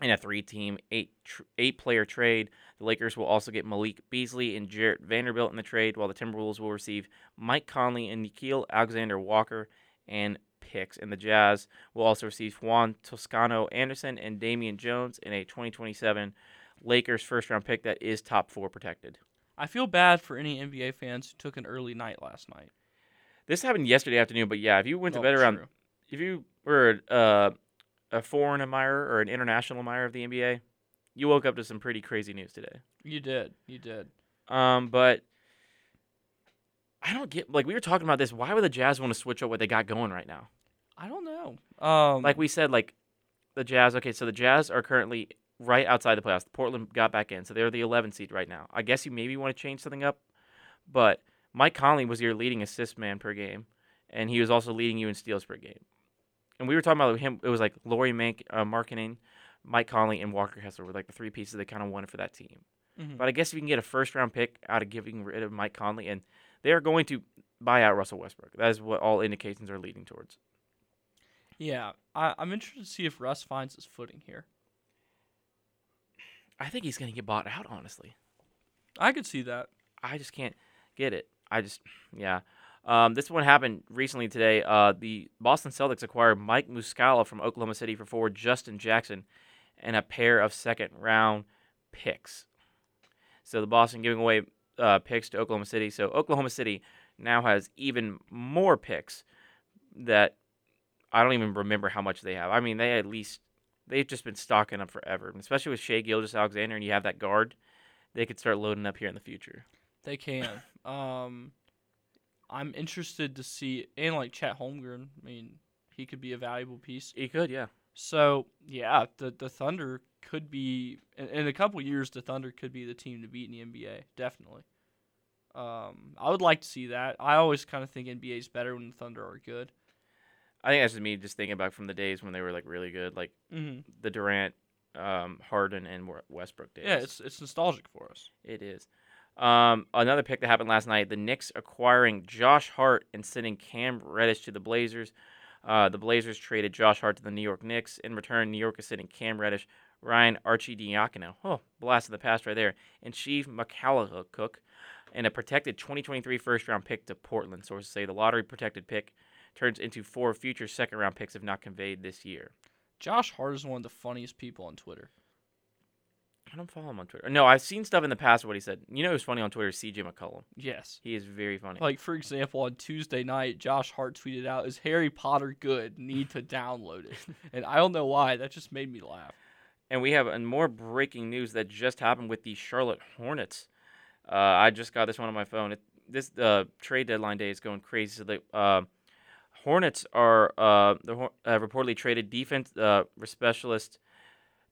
in a three-team, eight tr- eight-player trade. The Lakers will also get Malik Beasley and Jarred Vanderbilt in the trade, while the Timberwolves will receive Mike Conley and Nickeil Alexander Walker and picks. And the Jazz will also receive Juan Toscano Anderson and Damian Jones in a 2027 Lakers first-round pick that is top four protected. I feel bad for any NBA fans who took an early night last night. This happened yesterday afternoon, but yeah, if you went to Oh, bed around true. if you were uh, a foreign admirer or an international admirer of the NBA, you woke up to some pretty crazy news today. You did. You did. Um, but I don't get like we were talking about this. Why would the Jazz want to switch up what they got going right now? I don't know. Um, Like we said, like the Jazz. Okay, so the Jazz are currently right outside the playoffs. Portland got back in, so they're the 11 seed right now. I guess you maybe want to change something up, but Mike Conley was your leading assist man per game, and he was also leading you in steals per game. And we were talking about him. It was like Lauri Mank, uh, Markkanen, Mike Conley, and Walker Kessler were like the three pieces they kind of wanted for that team. mhm. But I guess if you can get a first round pick out of giving rid of Mike Conley, and they are going to buy out Russell Westbrook. That is what all indications are leading towards. Yeah, I, I'm interested to see if Russ finds his footing here. I think he's going to get bought out, honestly. I could see that. I just can't get it. I just, yeah. Um, this one happened recently today. Uh, the Boston Celtics acquired Mike Muscala from Oklahoma City for forward Justin Jackson and a pair of second round picks. So the Boston giving away uh, picks to Oklahoma City. So Oklahoma City now has even more picks that I don't even remember how much they have. I mean, they at least they've just been stocking up forever, and especially with Shai Gilgeous Alexander, and you have that guard, they could start loading up here in the future. They can. um, I'm interested to see, and like Chet Holmgren. I mean, he could be a valuable piece. He could, yeah. So yeah, the the Thunder could be in, in a couple years. The Thunder could be the team to beat in the NBA. Definitely. Um, I would like to see that. I always kind of think NBA is better when the Thunder are good. I think that's just me just thinking back from the days when they were like really good, like Mm-hmm. the Durant, um, Harden, and Westbrook days. Yeah, it's it's nostalgic for us. It is. Um, another pick that happened last night: the Knicks acquiring Josh Hart and sending Cam Reddish to the Blazers. Uh, the Blazers traded Josh Hart to the New York Knicks. In return, New York is sending Cam Reddish, Ryan Arcidiacono, oh, blast of the past right there, and Chief Cook, and a protected 2023 first round pick to Portland. Sources say the lottery protected pick turns into four future second round picks if not conveyed this year. Josh Hart is one of the funniest people on Twitter. I don't follow him on Twitter. No, I've seen stuff in the past of what he said. You know who's funny on Twitter? is CJ McCollum. Yes. He is very funny. Like for example, on Tuesday night, Josh Hart tweeted out, "Is Harry Potter good? Need to download it." and I don't know why. That just made me laugh. And we have more breaking news that just happened with the Charlotte Hornets. Uh, I just got this one on my phone. It, this uh, trade deadline day is going crazy. So the uh, Hornets are uh, the uh, reportedly traded defense uh, specialist.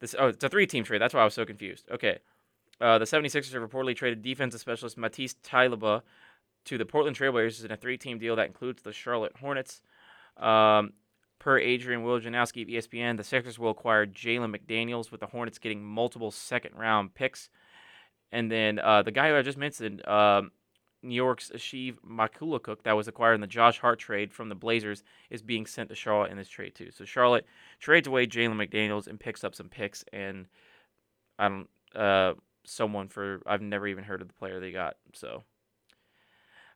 This oh, it's a three-team trade. That's why I was so confused. Okay, uh, the 76ers have reportedly traded defensive specialist Matisse Thybulle to the Portland Trailblazers in a three-team deal that includes the Charlotte Hornets. Um, Per Adrian Wojnarowski of ESPN, the Sixers will acquire Jalen McDaniels, with the Hornets getting multiple second round picks. And then uh, the guy who I just mentioned, um, New York's Svi Mykhailiuk, that was acquired in the Josh Hart trade from the Blazers, is being sent to Charlotte in this trade too. So Charlotte trades away Jalen McDaniels and picks up some picks and I don't uh, someone for I've never even heard of the player they got. So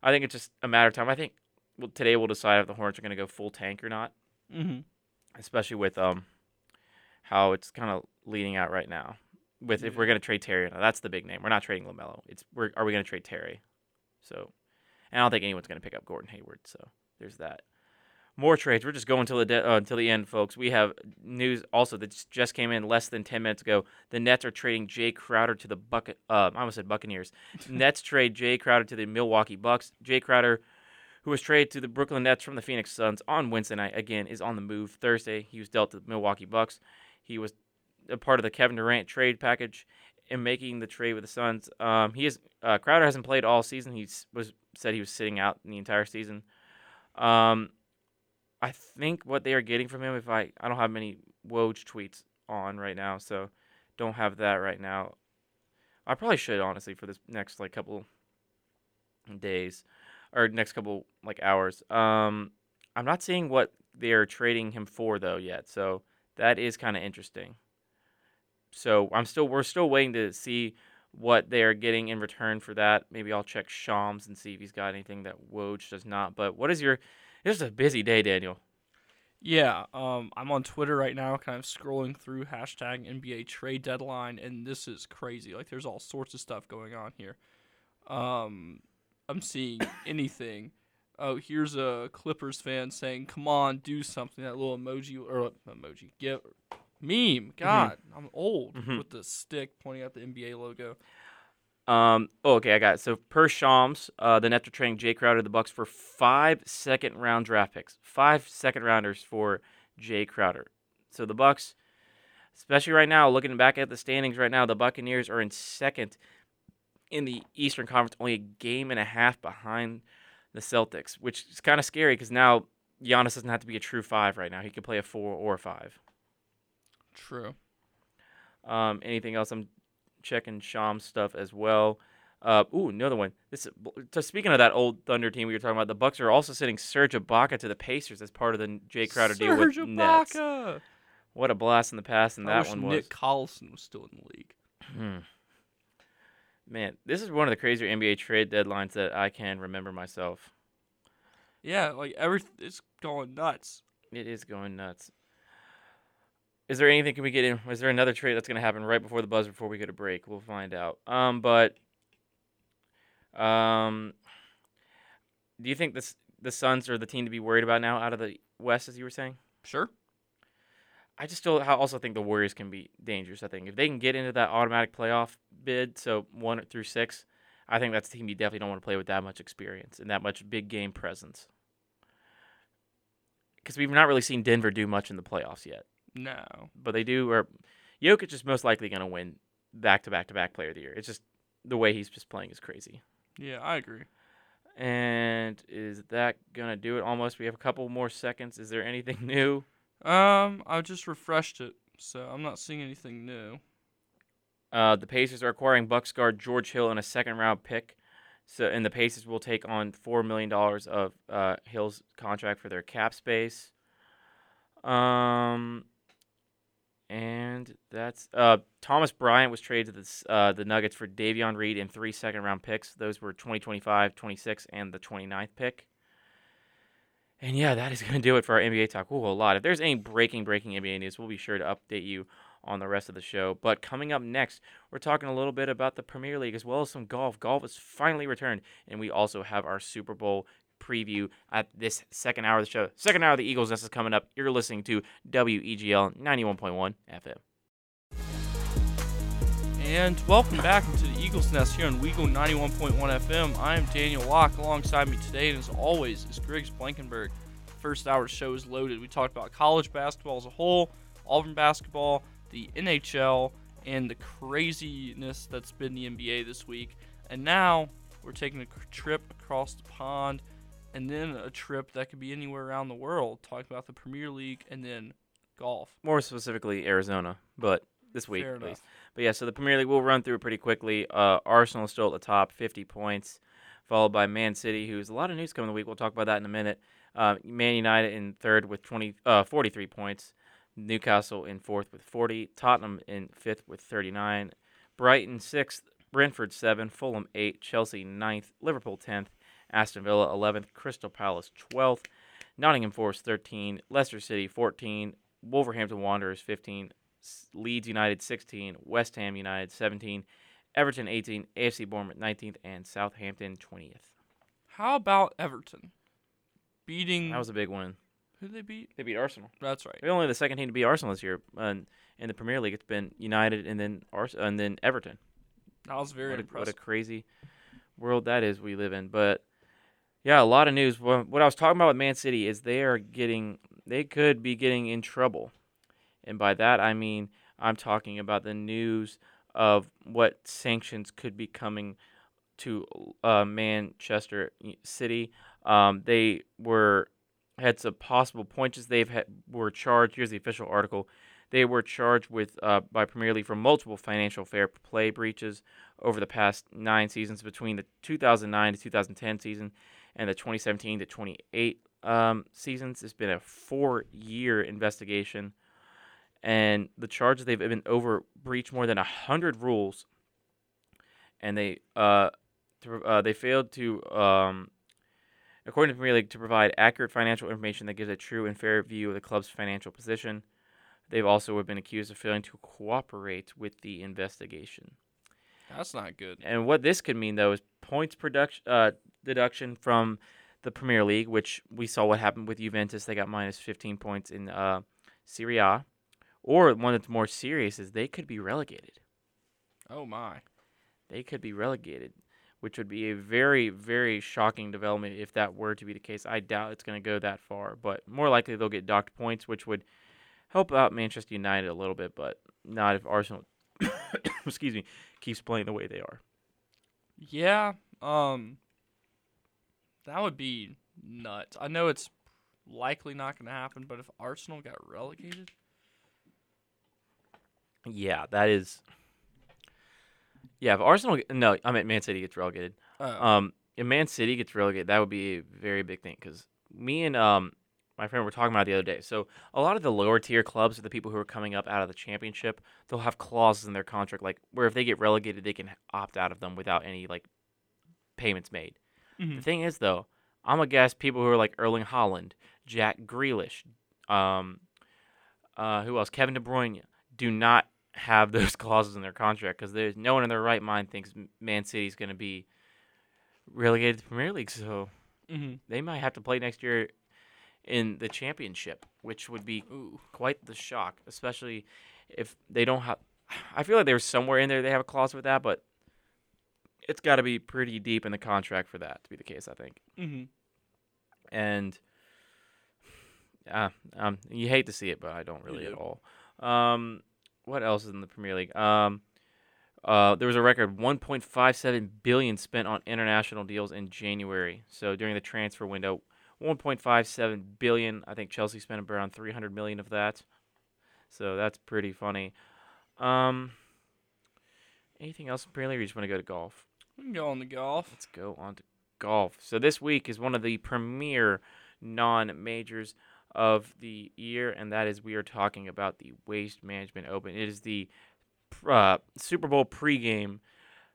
I think it's just a matter of time. I think well, today we'll decide if the Hornets are going to go full tank or not Mm-hmm. especially with um how it's kind of leading out right now. With if we're gonna trade Terry, that's the big name. We're not trading LaMelo. It's we're are we gonna trade Terry? So, and I don't think anyone's gonna pick up Gordon Hayward. So there's that. More trades. We're just going until the de- uh, until the end, folks. We have news also that just- just came in less than ten minutes ago. The Nets are trading Jae Crowder to the bucket. Uh, I almost said Buccaneers. Nets trade Jae Crowder to the Milwaukee Bucks. Jae Crowder who was traded to the Brooklyn Nets from the Phoenix Suns on Wednesday night, again, is on the move Thursday. He was dealt to the Milwaukee Bucks. He was a part of the Kevin Durant trade package in making the trade with the Suns. Um, he is uh, Crowder hasn't played all season. He was said he was sitting out the entire season. Um, I think what they are getting from him, if I I don't have many Woj tweets on right now, so don't have that right now. I probably should honestly for this next like couple days or next couple like hours. Um, I'm not seeing what they're trading him for though yet, so that is kind of interesting. So I'm still we're still waiting to see what they are getting in return for that. Maybe I'll check Shams and see if he's got anything that Woj does not. But what is your? This is a busy day, Daniel. Yeah, um, I'm on Twitter right now, kind of scrolling through hashtag NBA trade deadline, and this is crazy. Like, there's all sorts of stuff going on here. Um, I'm seeing anything. Oh, here's a Clippers fan saying, "Come on, do something." That little emoji or uh, emoji, get meme. God, I'm old Mhm. with the stick pointing at the NBA logo. Um. Oh, okay, I got it. So per Shams, uh, the Nets are trading Jae Crowder to the Bucks for five second round draft picks. Five second rounders for Jae Crowder. So the Bucks, especially right now, looking back at the standings right now, the Buccaneers are in second in the Eastern Conference, only a game and a half behind the Celtics, which is kind of scary because now Giannis doesn't have to be a true five right now. He can play a four or a five. True. Um, anything else? I'm checking Shams stuff as well. Uh, ooh, another one. This speaking of that old Thunder team we were talking about, the Bucks are also sending Serge Ibaka to the Pacers as part of the Jae Crowder deal with Serge Nets. What a blast in the past, and I that one Nick was. Collison was still in the league. Hmm. Man, this is one of the crazier NBA trade deadlines that I can remember myself. Yeah, like every it's going nuts. It is going nuts. Is there anything can we get in? Is there another trade that's going to happen right before the buzz before we get a break? We'll find out. Um, but um, do you think this the Suns are the team to be worried about now out of the West, as you were saying? Sure. I just still also think the Warriors can be dangerous. I think if they can get into that automatic playoff bid, so one through six, I think that's a team you definitely don't want to play with that much experience and that much big game presence. Because we've not really seen Denver do much in the playoffs yet, No. but they do. Or Jokic is most likely going to win back to back to back Player of the Year. It's just the way he's just playing is crazy. Yeah, I agree. And is that gonna do it? Almost. We have a couple more seconds. Is there anything new? Um, I just refreshed it, so I'm not seeing anything new. Uh, the Pacers are acquiring Bucks guard George Hill in a second round pick. So, and the Pacers will take on four million dollars of uh, Hill's contract for their cap space. Um, and that's uh, Thomas Bryant was traded to the uh, the Nuggets for Davon Reed and three second round picks. Those were 2025, 26, and the 29th pick. And yeah, that is going to do it for our NBA talk. Ooh, a lot. If there's any breaking, breaking NBA news, we'll be sure to update you on the rest of the show. But coming up next, we're talking a little bit about the Premier League as well as some golf. Golf has finally returned, and we also have our Super Bowl preview at this second hour of the show. Second hour of the Eagles Nest is coming up. You're listening to WEGL 91.1 FM. And welcome back into the Eagles Nest here on Weagle 91.1 FM. I am Daniel Locke. Alongside me today, and as always, is Griggs Blankenburg. First hour show is loaded. We talked about college basketball as a whole, Auburn basketball, the NHL, and the craziness that's been the NBA this week. And now we're taking a trip across the pond, and then a trip that could be anywhere around the world. Talking about the Premier League and then golf. More specifically, Arizona, but this week Fair at enough. least. But yeah, so the Premier League, we'll run through pretty quickly. Uh, Arsenal is still at the top, 50 points, followed by Man City, who's a lot of news coming the week. We'll talk about that in a minute. Uh, Man United in third with 20, uh, 43 points. Newcastle in fourth with 40. Tottenham in fifth with 39. Brighton sixth. Brentford seven. Fulham eight. Chelsea ninth. Liverpool 10th. Aston Villa 11th. Crystal Palace 12th. Nottingham Forest 13. Leicester City 14. Wolverhampton Wanderers 15. Leeds United 16, West Ham United 17, Everton 18, AFC Bournemouth 19th, and Southampton 20th. How about Everton beating? That was a big win. who did they beat? They beat Arsenal. That's right. They're only the second team to beat Arsenal this year. And in the Premier League, it's been United and then Ars- and then Everton. That was very what, a, what a crazy world that is we live in. But yeah, a lot of news. What I was talking about with Man City is they are getting, they could be getting in trouble. And by that, I mean, I'm talking about the news of what sanctions could be coming to uh, Manchester City. Um, they were had some possible points they've had, were charged. Here's the official article. They were charged with uh, by Premier League for multiple financial fair play breaches over the past nine seasons between the 2009 to 2010 season and the 2017 to 28 um, seasons. It's been a four-year investigation, and the charges they've been over breached more than hundred rules, and they uh, to, uh, they failed to um, according to Premier League to provide accurate financial information that gives a true and fair view of the club's financial position. They've also been accused of failing to cooperate with the investigation. That's not good. And what this could mean, though, is points production uh, deduction from the Premier League, which we saw what happened with Juventus. They got minus 15 points in uh, Serie A. Or one that's more serious is they could be relegated. Oh my. They could be relegated, which would be a very, very shocking development if that were to be the case. I doubt it's going to go that far, but more likely they'll get docked points, which would help out Manchester United a little bit, but not if Arsenal, excuse me, keeps playing the way they are. Yeah. Um. That would be nuts. I know it's likely not going to happen, but if Arsenal got relegated, Yeah, that is. Yeah, if Arsenal, no, I mean Man City gets relegated. uh, Um, if Man City gets relegated, that would be a very big thing because me and um my friend we were talking about the other day. So a lot of the lower tier clubs are the people who are coming up out of the championship. They'll have clauses in their contract like where if they get relegated, they can opt out of them without any like payments made. The mhm. thing is, though, I'm gonna guess people who are like Erling Haaland, Jack Grealish, um, uh, who else? Kevin De Bruyne do not have those clauses in their contract because there's no one in their right mind thinks Man City's gonna be relegated to the Premier League. So Mhm. they might have to play next year in the championship, which would be Ooh. quite the shock, especially if they don't have. I feel like there's somewhere in there they have a clause with that, but it's got to be pretty deep in the contract for that to be the case. I think, Mm-hmm. and yeah, um, you hate to see it, but I don't really at all. Um, what else is in the Premier League? Um, uh, there was a record 1.57 billion spent on international deals in January. So during the transfer window, 1.57 billion. I think Chelsea spent around 300 million of that. So that's pretty funny. Um, anything else in Premier League? Or you just want to go to golf? We can go on the golf. Let's go on to golf. So this week is one of the premier non-majors of the year, and that is we are talking about the Waste Management Open. It is the uh, Super Bowl pregame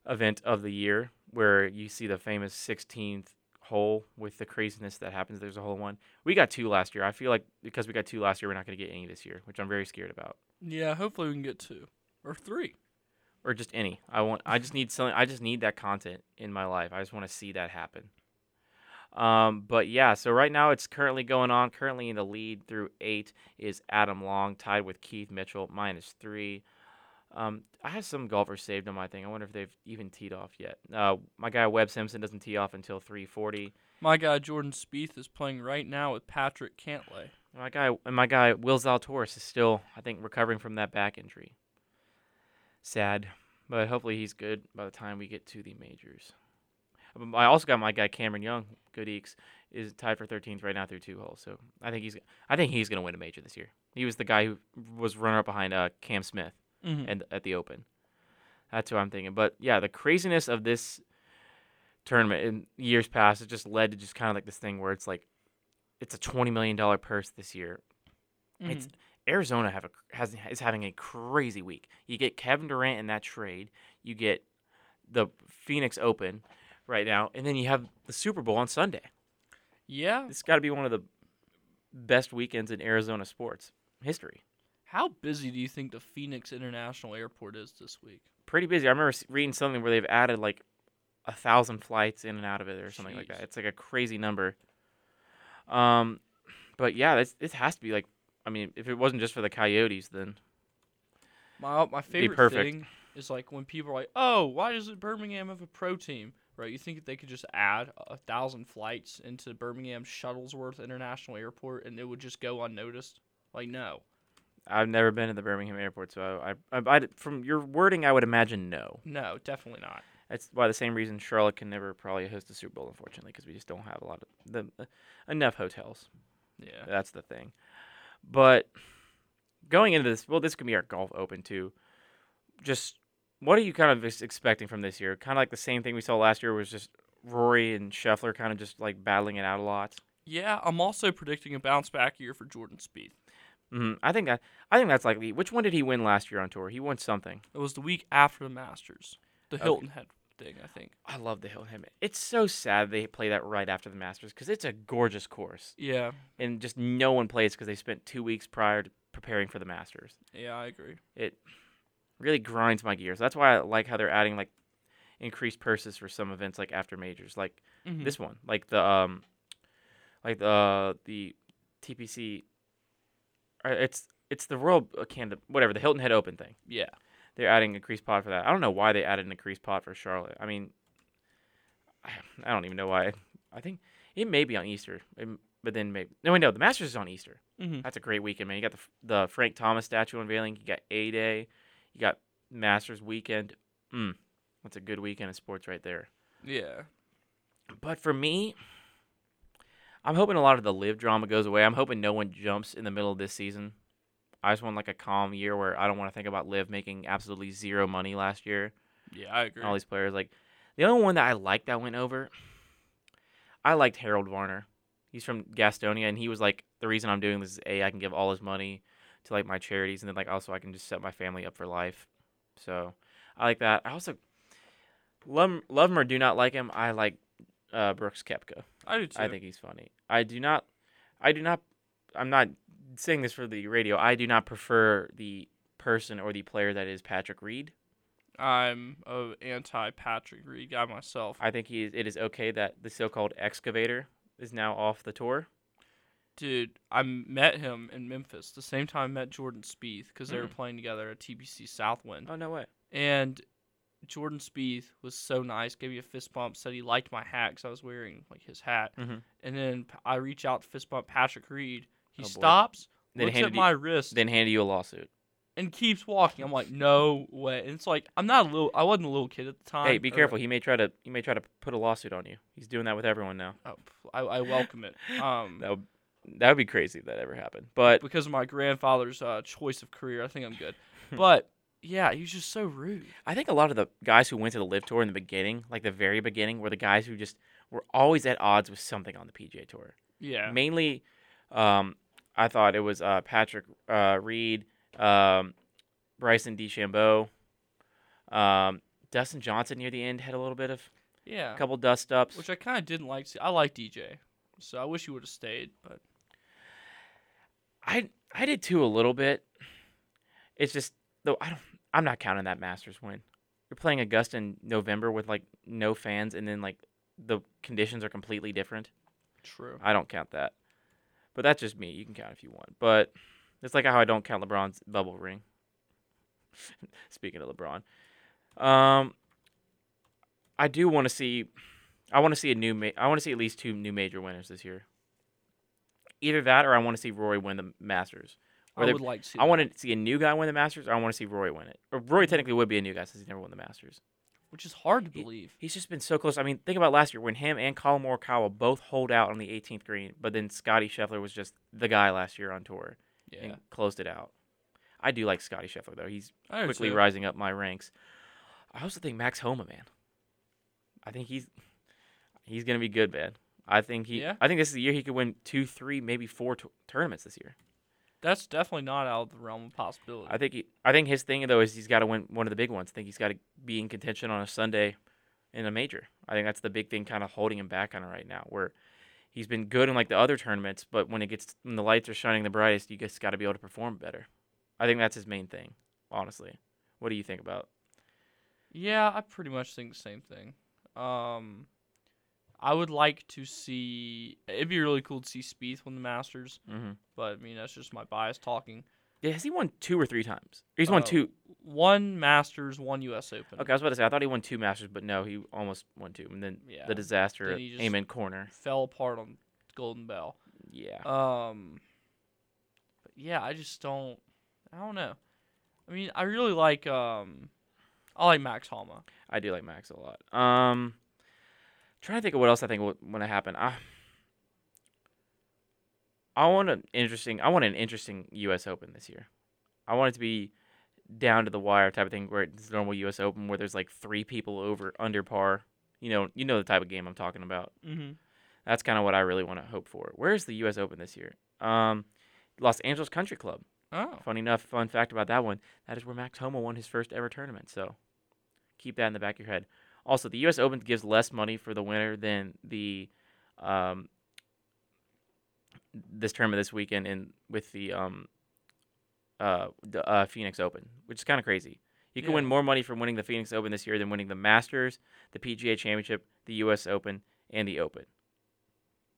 event of the year, where you see the famous 16th hole with the craziness that happens. There's a hole in one. We got two last year. I feel like because we got two last year, we're not going to get any this year, which I'm very scared about. Yeah, hopefully we can get two or three. or just any. I want. I just need something. I just need that content in my life. I just want to see that happen. Um, but yeah, so right now it's currently going on. Currently in the lead through eight is Adam Long, tied with Keith Mitchell, minus three. Um, I have some golfers saved on my thing. I wonder if they've even teed off yet. Uh, my guy Webb Simpson doesn't tee off until 3:40. My guy Jordan Spieth is playing right now with Patrick Cantlay. My guy and my guy Will Zalatoris is still, I think, recovering from that back injury. Sad, but hopefully he's good by the time we get to the majors. Um, I also got my guy Cameron Young, good eeks, is tied for 13th right now through two holes. So I think he's, I think he's gonna win a major this year. He was the guy who was runner up behind uh, Cam Smith Mm-hmm. and at the Open. That's what I'm thinking. But yeah, the craziness of this tournament in years past has just led to just kind of like this thing where it's like, it's a twenty million dollar purse this year. It's Arizona have a has is having a crazy week. You get Kevin Durant in that trade. You get the Phoenix Open right now, and then you have the Super Bowl on Sunday. yeah. It's got to be one of the best weekends in Arizona sports history. How busy do you think the Phoenix International Airport is this week? Pretty busy. I remember reading something where they've added like a thousand flights in and out of it, or something like that. It's like a crazy number. Um, but yeah, this this has to be like. I mean, if it wasn't just for the Coyotes, then My my favorite thing is like when people are like, "Oh, why doesn't Birmingham have a pro team?" Right? You think that they could just add a thousand flights into Birmingham Shuttlesworth International Airport and it would just go unnoticed? Like, no, I've never been to the Birmingham airport, so I, I, I, from your wording, I would imagine no. no, definitely not. That's why the same reason Charlotte can never probably host the Super Bowl, unfortunately, because we just don't have a lot of the uh, enough hotels. Yeah. That's the thing. But going into this, well, this could be our golf open too. Just what are you kind of ex- expecting from this year? Kind of like the same thing we saw last year was just Rory and Scheffler kind of just like battling it out a lot. Yeah, I'm also predicting a bounce back year for Jordan Spieth. Hmm I think that I think that's likely. Which one did he win last year on tour? He won something. It was the week after the Masters, the Okay. Hilton Head thing, I think. I love the Hilton Head. It's so sad they play that right after the Masters because it's a gorgeous course, Yeah, and just no one plays because they spent two weeks prior to preparing for the Masters. yeah, I agree. It really grinds my gears. That's why I like how they're adding like increased purses for some events like after majors, like Mhm. this one, like the um, like the uh, the TPC. Uh, It's it's the Royal uh, Canada, whatever the Hilton Head Open thing. Yeah, They're adding increased pot for that. I don't know why they added an increased pot for Charlotte. I mean, I, I don't even know why. I think it may be on Easter, but then maybe no. Wait, no. The Masters is on Easter. hmm That's a great weekend, man. You got the the Frank Thomas statue unveiling. You got A Day. You got Masters weekend. Mm, that's a good weekend of sports right there. yeah. But for me, I'm hoping a lot of the LIV drama goes away. I'm hoping no one jumps in the middle of this season. I just want like a calm year where I don't want to think about LIV making absolutely zero money last year. Yeah, I agree. all these players. Like the only one that I liked that went over, I liked Harold Varner. He's from Gastonia, and he was like, the reason I'm doing this is a I can give all his money to like my charities, and then like also I can just set my family up for life. So I like that. I also love love him or do not like him. I like uh, Brooks Koepka. I do too. I think he's funny. I do not. I do not. I'm not saying this for the radio. I do not prefer the person or the player that is Patrick Reed. I'm a anti Patrick Reed guy myself. I think he it is okay that the so-called excavator is now off the tour. Dude, I met him in Memphis the same time I met Jordan Spieth because they were Mm. playing together at TPC Southwind. Oh no way. And Jordan Spieth was so nice, gave me a fist bump, said he liked my hat because I was wearing like his hat. Mhm. And then I reach out to fist bump Patrick Reed. He Oh, stops, Then looks at handed you- my wrist, Then handed you a lawsuit. and keeps walking. I'm like, no way. And it's like I'm not a little. I wasn't a little kid at the time. Hey, be or- careful. He may try to he may try to put a lawsuit on you. He's doing that with everyone now. Oh, I, I welcome it. Um, That would that would be crazy if that ever happened. But because of my grandfather's uh, choice of career, I think I'm good. but yeah, he was just so rude. I think a lot of the guys who went to the LIV Tour in the beginning, like the very beginning, were the guys who just were always at odds with something on the PGA Tour. Yeah. Mainly, um, I thought it was uh, Patrick uh, Reed, um, Bryson DeChambeau, um, Dustin Johnson near the end had a little bit of Yeah. a couple dust ups. Which I kind of didn't like. I like DJ, so I wish he would have stayed. But I I did too a little bit. It's just though I don't I'm not counting that Masters win. You're playing Augusta in November with like no fans and then like the conditions are completely different. true. I don't count that. But that's just me. You can count if you want. But it's like how I don't count LeBron's bubble ring. Speaking of LeBron. Um I do want to see I want to see a new ma- I want to see at least two new major winners this year. Either that or I want to see Rory win the Masters. I would like to. See I want to see a new guy win the Masters, or I want to see Roy win it. Or Rory technically would be a new guy since he never won the Masters. which is hard to He- believe. He's just been so close. I mean, think about last year when him and Collin Morikawa both hold out on the 18th green, but then Scotty Scheffler was just the guy last year on tour Yeah. and closed it out. I do like Scotty Scheffler though. He's quickly too. rising up my ranks. I also think Max Homa, man. I think he's he's gonna be good, man. I think he. Yeah? I think this is the year he could win two, three, maybe four t- tournaments this year. That's definitely not out of the realm of possibility. I think he, I think his thing though is he's got to win one of the big ones. I think he's got to be in contention on a Sunday in a major. I think that's the big thing kind of holding him back on it right now where he's been good in like the other tournaments, but when it gets when the lights are shining the brightest, you just got to be able to perform better. I think that's his main thing, honestly. What do you think about? Yeah, I pretty much think the same thing. Um, I would like to see. It'd be really cool to see Spieth win the Masters, Mm-hmm. but I mean that's just my bias talking. Yeah, has he won two or three times? He's won Uh, two. One Masters, one U.S. Open. Okay, I was about to say I thought he won two Masters, but no, he almost won two, and then Yeah. the disaster Then at he just- Amen Corner. Fell apart on Golden Bell. Yeah, Um, but yeah, I just don't. I don't know. I mean, I really like. Um, I like Max Homa. I do like Max a lot. Um, trying to think of what else I think would want to happen. I, I want an interesting. I want an interesting U.S. Open this year. I want it to be down to the wire type of thing, where it's normal U.S. Open, where there's like three people over under par. You know, you know the type of game I'm talking about. Mm-hmm. That's kind of what I really want to hope for. Where's the U.S. Open this year? Um, Los Angeles Country Club. Oh, Funny enough, fun fact about that one, that is where Max Homa won his first ever tournament. So keep that in the back of your head. Also, the U.S. Open gives less money for the winner than the um, this tournament this weekend in with the um, uh, the uh, Phoenix Open, which is kind of crazy. You can win more money from winning the Phoenix Open this year than winning the Masters, the PGA Championship, the U.S. Open, and the Open.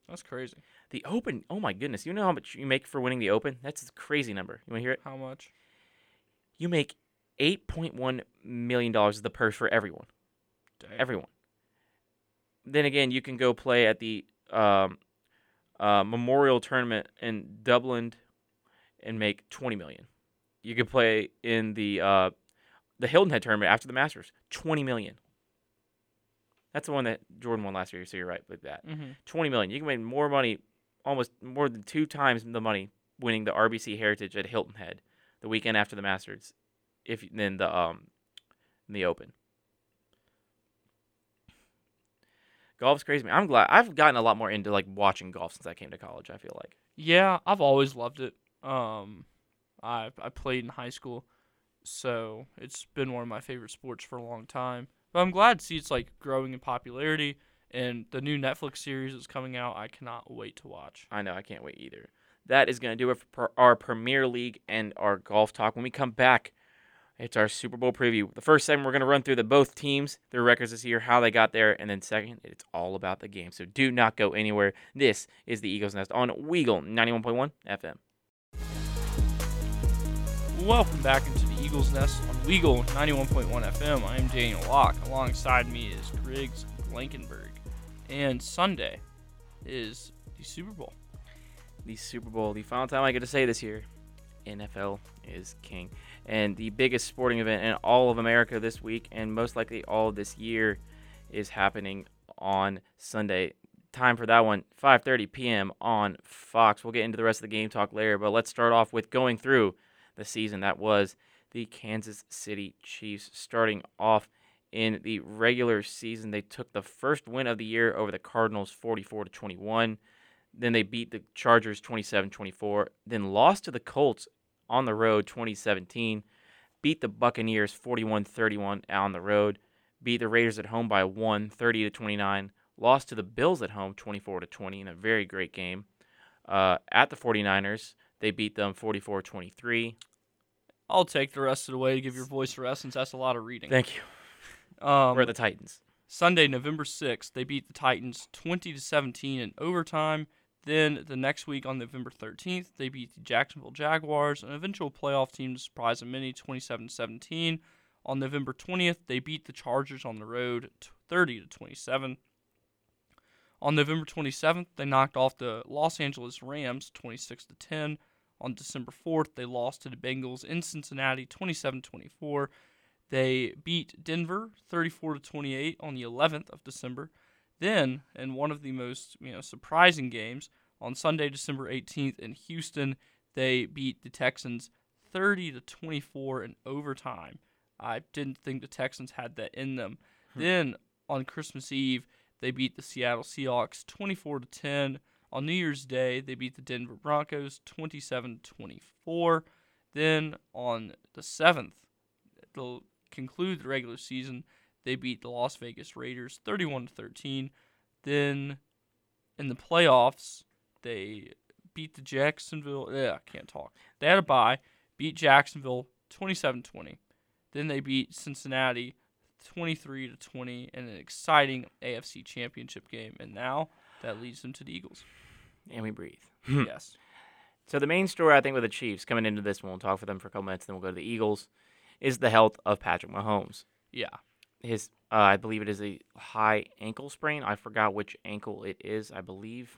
that's crazy. The Open, oh my goodness! You know how much you make for winning the Open? That's a crazy number. You want to hear it? How much? you make eight point one million dollars is the purse for everyone. Everyone. Then again, you can go play at the um, uh, Memorial Tournament in Dublin and make twenty million. You could play in the uh, the Hilton Head tournament after the Masters, twenty million. That's the one that Jordan won last year, so you're right with that. Mm-hmm. Twenty million. You can make more money, almost more than two times the money winning the RBC Heritage at Hilton Head the weekend after the Masters, if than the um the Open. Golf's crazy. Man. I'm glad I've gotten a lot more into like watching golf since I came to college. I feel like. Yeah, I've always loved it. Um, I I played in high school, so it's been one of my favorite sports for a long time. But I'm glad to see it's like growing in popularity, and the new Netflix series is coming out. I cannot wait to watch. I know I can't wait either. That is going to do it for our Premier League and our golf talk. When we come back, It's our Super Bowl preview. The first segment, we're going to run through the both teams, their records this year, how they got there, and then second, it's all about the game. So do not go anywhere. This is the Eagles Nest on Weagle 91.1 FM. Welcome back into the Eagles Nest on Weagle 91.1 FM. I am Daniel Locke. Alongside me is Griggs Blankenburg. And Sunday is the Super Bowl. The Super Bowl, the final time I get to say this year, NFL is king. And the biggest sporting event in all of America this week, and most likely all this year, is happening on Sunday. Time for that one, 5:30 p.m. on Fox. We'll get into the rest of the game talk later, but let's start off with going through the season that was the Kansas City Chiefs. Starting off in the regular season, they took the first win of the year over the Cardinals, 44 to 21. Then they beat the Chargers 27-24. Then lost to the Colts on the road 2017. Beat the Buccaneers 41-31 on the road. Beat the Raiders at home by one, 30 to 29. Lost to the Bills at home 24 to 20 in a very great game. Uh, at the 49ers, they beat them 44 23. I'll take the rest of the way to give your voice a rest since that's a lot of reading. Thank you. Um, We're the Titans. Sunday, November 6th, they beat the Titans 20 to 17 in overtime. Then the next week on November 13th, they beat the Jacksonville Jaguars, an eventual playoff team to surprise many 27 17. On November 20th, they beat the Chargers on the road 30 to 27. On November 27th, they knocked off the Los Angeles Rams 26 to 10. On December 4th, they lost to the Bengals in Cincinnati 27-24. They beat Denver 34 to 28 on the 11th of December. Then, in one of the most you know surprising games, on Sunday, December 18th in Houston, they beat the Texans 30 to 24 in overtime. I didn't think the Texans had that in them. Hmm. Then on Christmas Eve, they beat the Seattle Seahawks 24 to 10. On New Year's Day, they beat the Denver Broncos 27 to 24. Then on the 7th, they'll conclude the regular season, they beat the Las Vegas Raiders 31 to 13. Then in the playoffs, they beat the Jacksonville. Yeah, I can't talk. They had a bye, beat Jacksonville 27-20. Then they beat Cincinnati 23 to 20 in an exciting AFC Championship game, and now that leads them to the Eagles. And we breathe. Hmm. yes. So the main story I think with the Chiefs coming into this one, we'll talk for them for a couple minutes, then we'll go to the Eagles, is the health of Patrick Mahomes. Yeah his uh, I believe it is a high ankle sprain. I forgot which ankle it is. I believe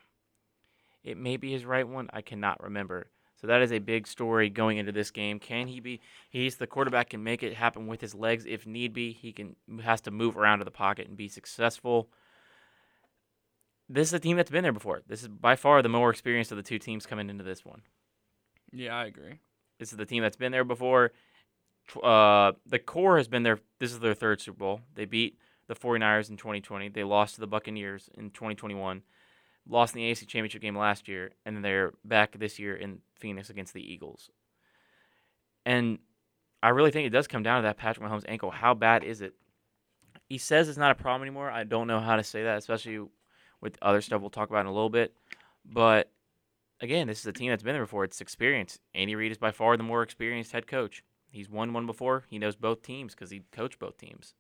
it may be his right one. I cannot remember. So that is a big story going into this game. Can he be? He's the quarterback. Can make it happen with his legs if need be. He can has to move around to the pocket and be successful. This is a team that's been there before. This is by far the more experienced of the two teams coming into this one. Yeah, I agree. This is the team that's been there before uh, the core has been their this is their third Super Bowl. They beat the 49ers in 2020. They lost to the Buccaneers in 2021. Lost in the AFC Championship game last year, and then they're back this year in Phoenix against the Eagles. And I really think it does come down to that Patrick Mahomes ankle. How bad is it? He says it's not a problem anymore. I don't know how to say that, especially with other stuff we'll talk about in a little bit. But again, this is a team that's been there before. It's experience. Andy Reid is by far the more experienced head coach. He's won one before. He knows both teams because he coached both teams.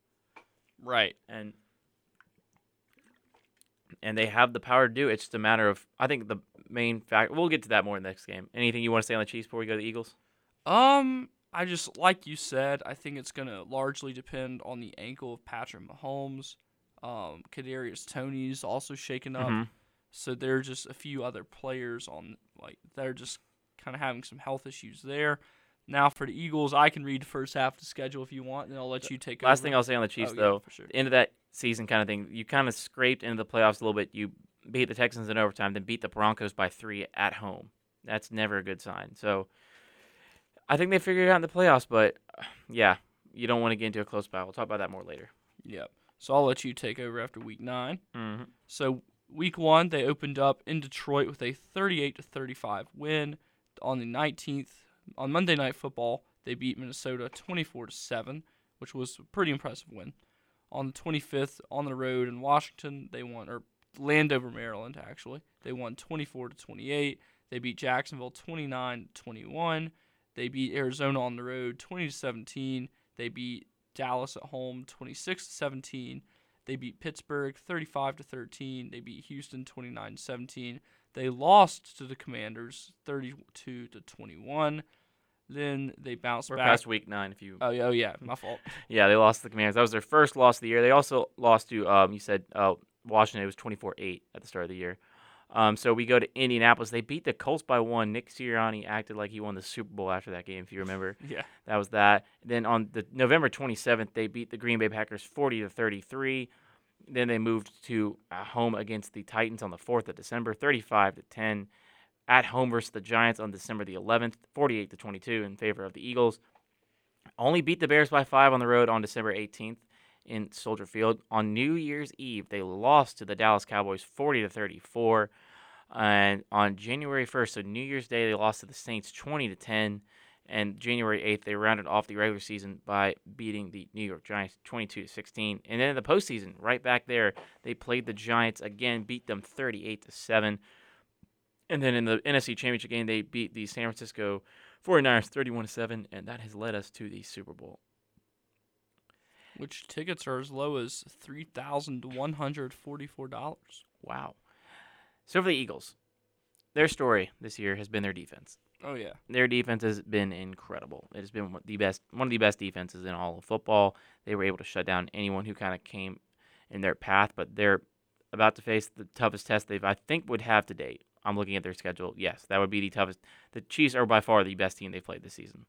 Right. And and they have the power to do it. It's just a matter of I think the main fact. We'll get to that more in the next game. Anything you want to say on the Chiefs before we go to the Eagles? Um, I just like you said. I think it's gonna largely depend on the ankle of Patrick Mahomes. Um, Kadarius Toney's also shaken up. Mm-hmm. So there are just a few other players on like they're just kind of having some health issues there. Now for the Eagles, I can read the first half of the schedule if you want, and I'll let you take. Over. Last over. thing I'll say on the Chiefs, oh, though, yeah, sure. end of that season kind of thing, you kind of scraped into the playoffs a little bit. You beat the Texans in overtime, then beat the Broncos by three at home. That's never a good sign. So I think they figured it out in the playoffs, but yeah, you don't want to get into a close battle. We'll talk about that more later. Yep. So I'll let you take over after week 9 mm-hmm. So week one, they opened up in Detroit with a 38 to 35 win. On the 19th, on Monday Night Football, they beat Minnesota 24 to 7, which was a pretty impressive win. On the 25th, on the road in Washington, they won or Landover, Maryland actually. They won 24 to 28. They beat Jacksonville 29 to 21. They beat Arizona on the road 20 to 17. They beat Dallas at home 26 to 17. They beat Pittsburgh 35 to 13. They beat Houston 29 to 17. They lost to the Commanders 32 to 21. Then they bounced We're back. past week nine. If you, oh yeah, oh yeah, my fault. yeah, they lost to the Commanders. That was their first loss of the year. They also lost to, um, you said, uh, Washington. It was 24-8 at the start of the year. Um, so we go to Indianapolis. They beat the Colts by one. Nick Sirianni acted like he won the Super Bowl after that game, if you remember. Yeah. That was that. Then on the November 27th, they beat the Green Bay Packers 40 to 33. Then they moved to uh, home against the Titans on the 4th of December, 35 to 10. At home versus the Giants on December the 11th, 48 to 22 in favor of the Eagles. Only beat the Bears by five on the road on December 18th in Soldier Field. On New Year's Eve, they lost to the Dallas Cowboys 40 to 34. And on January 1st, so New Year's Day, they lost to the Saints 20 to 10. And January 8th, they rounded off the regular season by beating the New York Giants 22 16. And then in the postseason, right back there, they played the Giants again, beat them 38 7. And then in the NFC Championship game, they beat the San Francisco 49ers 31 7, and that has led us to the Super Bowl. Which tickets are as low as three thousand one hundred forty-four dollars. Wow. So for the Eagles, their story this year has been their defense. Oh yeah. Their defense has been incredible. It has been one- the best, one of the best defenses in all of football. They were able to shut down anyone who kind of came in their path, but they're about to face the toughest test they've, I think, would have to date. I'm looking at their schedule. Yes, that would be the toughest. The Chiefs are by far the best team they've played this season.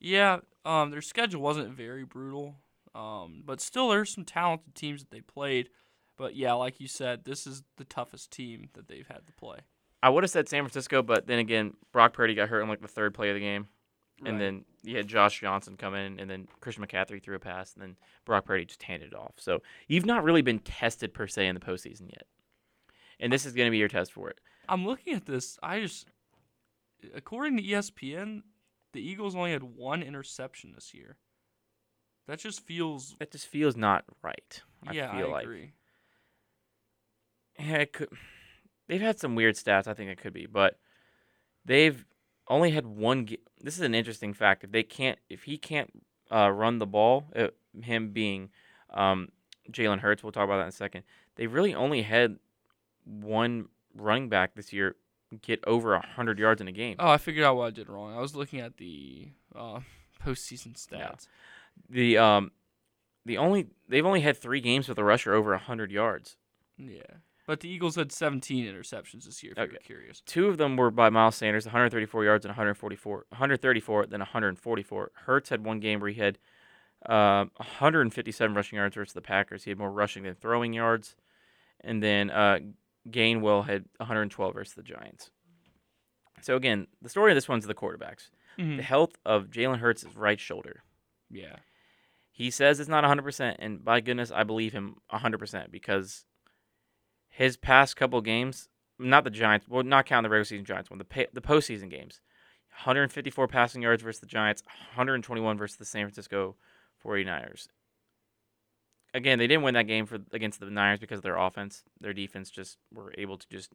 Yeah, um, their schedule wasn't very brutal, um, but still there's some talented teams that they played. But yeah, like you said, this is the toughest team that they've had to play. I would have said San Francisco, but then again, Brock Purdy got hurt in like the third play of the game. And then you had Josh Johnson come in, and then Christian McCaffrey threw a pass, and then Brock Purdy just handed it off. So you've not really been tested per se in the postseason yet, and this is going to be your test for it. I'm looking at this. I just, according to ESPN, the Eagles only had one interception this year. That just feels. That just feels not right. yeah, I feel I like agree. yeah, it could. They've had some weird stats. I think it could be, but they've only had one. Ga- this is an interesting fact. If they can't, if he can't uh, run the ball, uh, him being um, Jalen Hurts, we'll talk about that in a second. They really only had one running back this year get over hundred yards in a game. Oh, I figured out what I did wrong. I was looking at the uh, postseason stats. Yeah. The um, the only they've only had three games with a rusher over hundred yards. Yeah. But the Eagles had 17 interceptions this year, if Okay. you're curious. Two of them were by Miles Sanders, 134 yards and 144, 134, then 144. Hurts had one game where he had uh, 157 rushing yards versus the Packers. He had more rushing than throwing yards. And then uh, Gainwell had 112 versus the Giants. So again, the story of this one's the quarterbacks. Mhm. The health of Jalen Hurts' right shoulder. Yeah. He says it's not 100%, and by goodness, I believe him 100% because his past couple games, not the Giants, well, not counting the regular season Giants one, the pa- the postseason games, 154 passing yards versus the Giants, 121 versus the San Francisco 49ers. Again, they didn't win that game for against the Niners because of their offense. Their defense just were able to just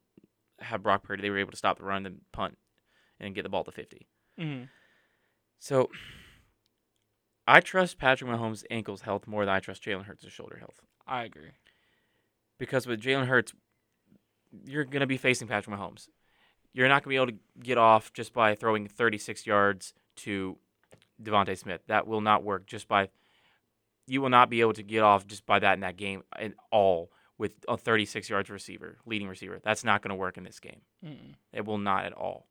have Brock Purdy. They were able to stop the run and punt and get the ball to 50. hmm So I trust Patrick Mahomes' ankles health more than I trust Jalen Hurts' shoulder health. I agree. Because with Jalen Hurts, you're going to be facing Patrick Mahomes. You're not going to be able to get off just by throwing 36 yards to DeVonta Smith. That will not work just by. You will not be able to get off just by that in that game at all with a 36 yards receiver, leading receiver. That's not going to work in this game. Mm-mm. It will not at all.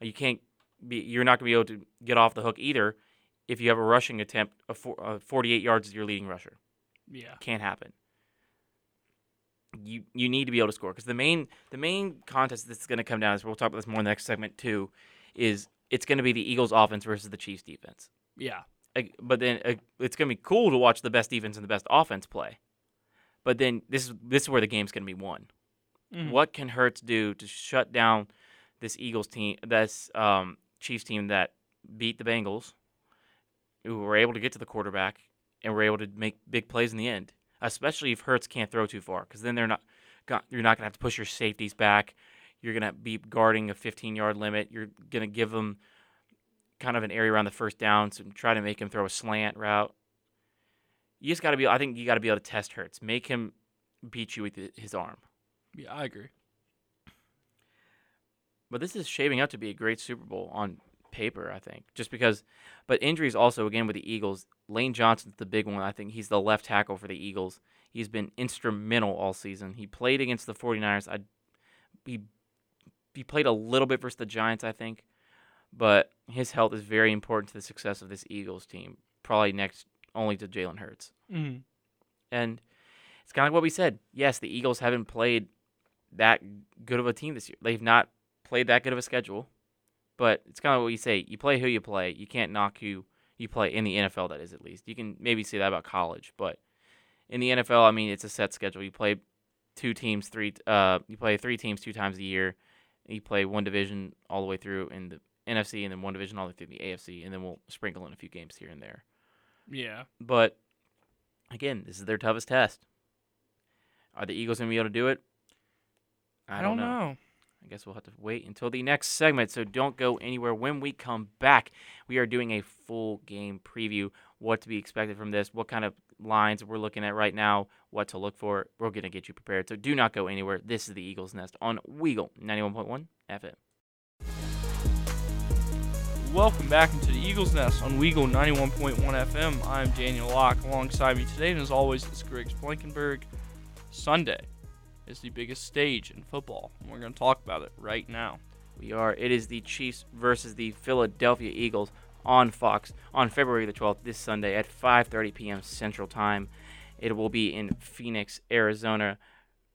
You can't be. You're not going to be able to get off the hook either if you have a rushing attempt of uh, 48 yards as your leading rusher. Yeah. Can't happen. You you need to be able to score because the main the main contest that's going to come down is we'll talk about this more in the next segment too, is it's going to be the Eagles offense versus the Chiefs defense. Yeah. Like, But then uh, it's going to be cool to watch the best defense and the best offense play. But then this is this is where the game's going to be won. Mhm. What can Hurts do to shut down this Eagles team, this um, Chiefs team that beat the Bengals, who were able to get to the quarterback and were able to make big plays in the end? Especially if Hurts can't throw too far, because then they're not, got, you're not gonna have to push your safeties back. You're gonna be guarding a 15 yard limit. You're gonna give them kind of an area around the first down, so try to make him throw a slant route. You just got to be. I think you got to be able to test Hurts, make him beat you with his arm. Yeah, I agree. But this is shaping up to be a great Super Bowl on paper, I think. Just because, but injuries also again with the Eagles. Lane Johnson's the big one. I think he's the left tackle for the Eagles. He's been instrumental all season. He played against the 49ers. I he he played a little bit versus the Giants, I think, but his health is very important to the success of this Eagles team. Probably next only to Jalen Hurts. Mm-hmm. And it's kind of like what we said. Yes, the Eagles haven't played that good of a team this year. They've not played that good of a schedule. But it's kind of what you say. You play who you play. You can't knock who you play in the NFL. That is at least. You can maybe say that about college, but in the NFL, I mean, it's a set schedule. You play two teams, three. Uh, you play three teams two times a year. You play one division all the way through in the NFC, and then one division all the way through the AFC, and then we'll sprinkle in a few games here and there. Yeah. But again, this is their toughest test. Are the Eagles gonna be able to do it? I, I don't know. know. I guess we'll have to wait until the next segment, so don't go anywhere. When we come back, we are doing a full game preview, what to be expected from this, what kind of lines we're looking at right now, what to look for. We're to get you prepared, so do not go anywhere. This is the Eagles Nest on Weagle 91.1 FM. Welcome back into the Eagles Nest on Weagle 91.1 FM. I'm Daniel Locke. Alongside me today, and as always, is Griggs Blankenburg. Sunday is the biggest stage in football. And we're going to talk about it right now. We are. It is the Chiefs versus the Philadelphia Eagles on Fox on February the 12th this Sunday at 5:30 p.m. Central Time. It will be in Phoenix, Arizona,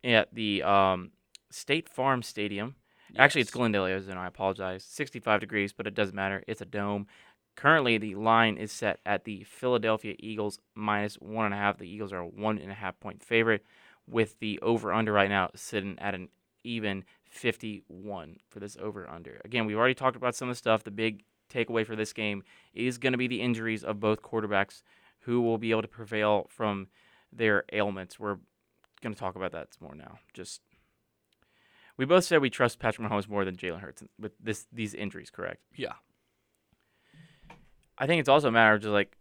at the um, State Farm Stadium. Yes. Actually, it's Glendale, Arizona. I apologize. 65 degrees, but it doesn't matter. It's a dome. Currently, the line is set at the Philadelphia Eagles minus one and a half. The Eagles are a one and a half point favorite with the over under right now sitting at an even 51 for this over under. Again, we've already talked about some of the stuff. The big takeaway for this game is going to be the injuries of both quarterbacks who will be able to prevail from their ailments. We're going to talk about that some more now. Just we both said we trust Patrick Mahomes more than Jalen Hurts with this these injuries, correct? Yeah. I think it's also a matter of just like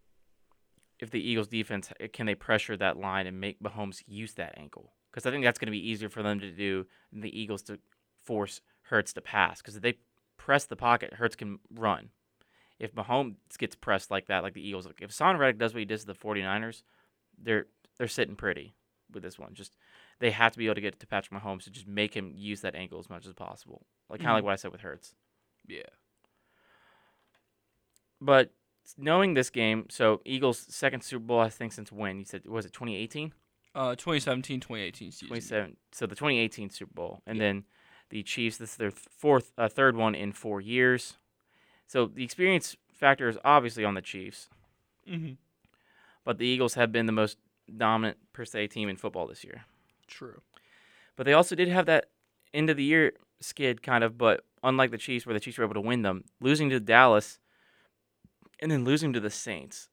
if the Eagles defense eh, can they pressure that line and make Mahomes use that ankle because I think that's going to be easier for them to do than the Eagles to force Hurts to pass because if they press the pocket, Hurts can run. If Mahomes gets pressed like that, like the Eagles, like if Son Reddick does what he does to the 49ers, they're they're sitting pretty with this one. Just they have to be able to get to Patrick Mahomes to just make him use that ankle as much as possible. Like kind of mm-hmm. like what I said with Hurts. Yeah. But knowing this game, so Eagles second Super Bowl I think since when? You said was it 2018? Uh 2017 2018 season. 27. So the 2018 Super Bowl and yeah. then the Chiefs this is their fourth uh, third one in 4 years. So the experience factor is obviously on the Chiefs. hmm But the Eagles have been the most dominant per se team in football this year. True. But they also did have that end of the year skid kind of, but unlike the Chiefs where the Chiefs were able to win them, losing to Dallas and then losing to the Saints.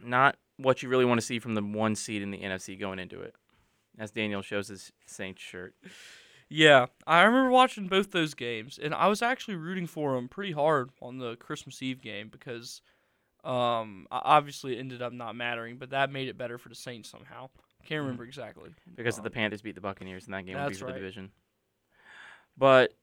Not what you really want to see from the one seed in the NFC going into it, as Daniel shows his Saints shirt. Yeah, I remember watching both those games, and I was actually rooting for them pretty hard on the Christmas Eve game because, um, obviously it ended up not mattering, but that made it better for the Saints somehow. Can't mm-hmm. remember exactly because um, the Panthers beat the Buccaneers in that game. That's right. the division. But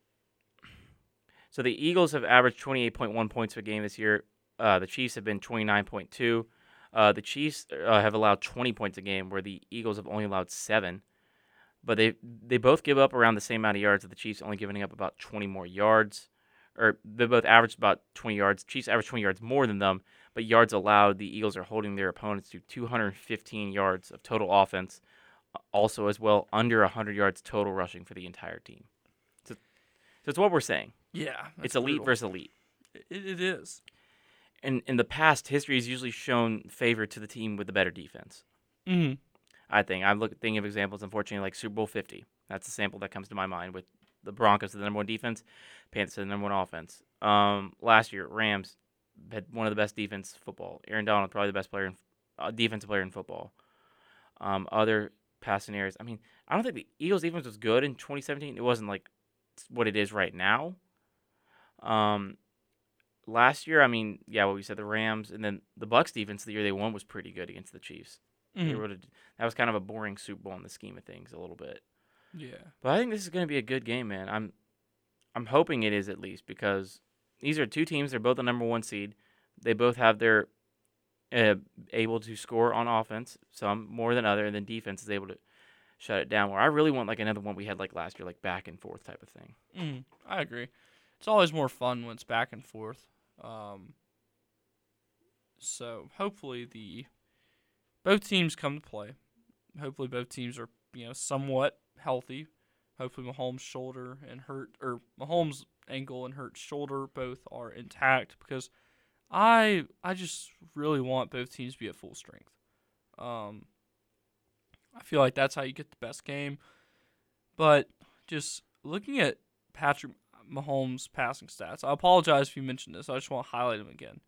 so the Eagles have averaged 28.1 points per game this year. Uh, the Chiefs have been 29.2. Uh, the Chiefs uh, have allowed 20 points a game, where the Eagles have only allowed seven. But they they both give up around the same amount of yards. The Chiefs only giving up about 20 more yards, or they both averaged about 20 yards. Chiefs average 20 yards more than them, but yards allowed, the Eagles are holding their opponents to 215 yards of total offense. Also, as well, under 100 yards total rushing for the entire team. So, so it's what we're saying. Yeah, it's elite brutal. versus elite. It, it is. And in the past, history has usually shown favor to the team with the better defense. Mm-hmm. I think I'm looking thinking of examples. Unfortunately, like Super Bowl 50. That's a sample that comes to my mind with the Broncos, the number one defense, Panthers, the number one offense. Um, last year, Rams had one of the best defense football. Aaron Donald, probably the best player, in, uh, defensive player in football. Um, other passing areas. I mean, I don't think the Eagles' defense was good in 2017. It wasn't like what it is right now. Um, last year, I mean, yeah, what we said, the Rams, and then the Bucks defense the year they won was pretty good against the Chiefs. They Mhm. were able to- that was kind of a boring Super Bowl in the scheme of things a little bit. Yeah. But I think this is going to be a good game, man. I'm I'm hoping it is at least because these are two teams. They're both the number one seed. They both have their uh, able to score on offense, some more than other, and then defense is able to shut it down. Where I really want like another one we had like last year, like back and forth type of thing. Mm, I agree. It's always more fun when it's back and forth. Um, so hopefully the both teams come to play. Hopefully both teams are you know somewhat healthy. Hopefully Mahomes' shoulder and hurt or Mahomes' ankle and hurt shoulder both are intact because I I just really want both teams to be at full strength. Um, I feel like that's how you get the best game. But just looking at Patrick Mahomes' passing stats, I apologize if you mentioned this. I just want to highlight him again.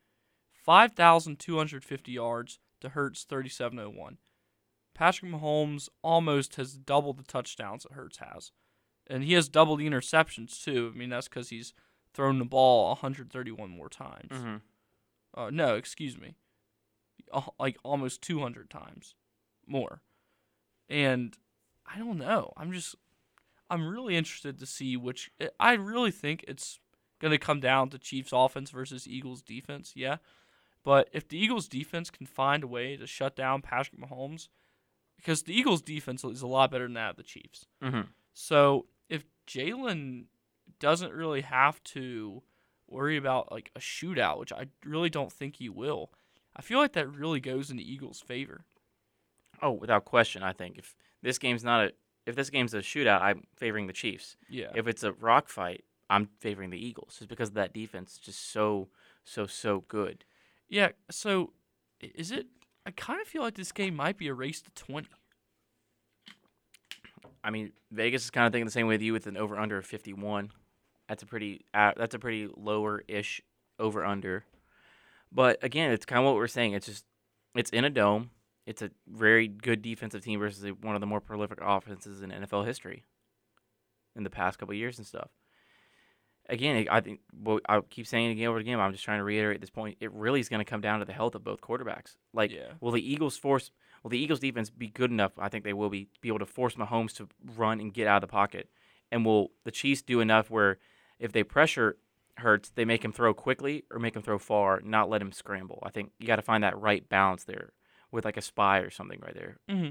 5,250 yards to Hurts 3,701. Patrick Mahomes almost has doubled the touchdowns that Hurts has. And he has double the interceptions, too. I mean, that's because he's thrown the ball 131 more times. Mm-hmm. Uh, no, excuse me. Like almost 200 times more. And I don't know. I'm just, I'm really interested to see which. I really think it's going to come down to Chiefs offense versus Eagles defense. Yeah. But if the Eagles defense can find a way to shut down Patrick Mahomes, because the Eagles defense is a lot better than that of the Chiefs. Mm-hmm. So if Jalen doesn't really have to worry about like a shootout, which I really don't think he will, I feel like that really goes in the Eagles' favor. Oh, without question, I think if this game's not a if this game's a shootout, I'm favoring the Chiefs. Yeah. If it's a rock fight, I'm favoring the Eagles, just because of that defense just so so so good. yeah. So is it? I kind of feel like this game might be a race to twenty. I mean, Vegas is kind of thinking the same way with you with an over under of 51. That's a pretty uh, that's a pretty lower ish over under. But again, it's kind of what we're saying. It's just it's in a dome. It's a very good defensive team versus a- one of the more prolific offenses in NFL history in the past couple of years and stuff. Again, I think well, I keep saying it again over again. but I'm just trying to reiterate this point. It really is going to come down to the health of both quarterbacks. Like, Yeah. will the Eagles force? Will the Eagles defense be good enough? I think they will be be able to force Mahomes to run and get out of the pocket. And will the Chiefs do enough where if they pressure Hurts, they make him throw quickly or make him throw far, not let him scramble. I think you got to find that right balance there with like a spy or something right there. Mm-hmm.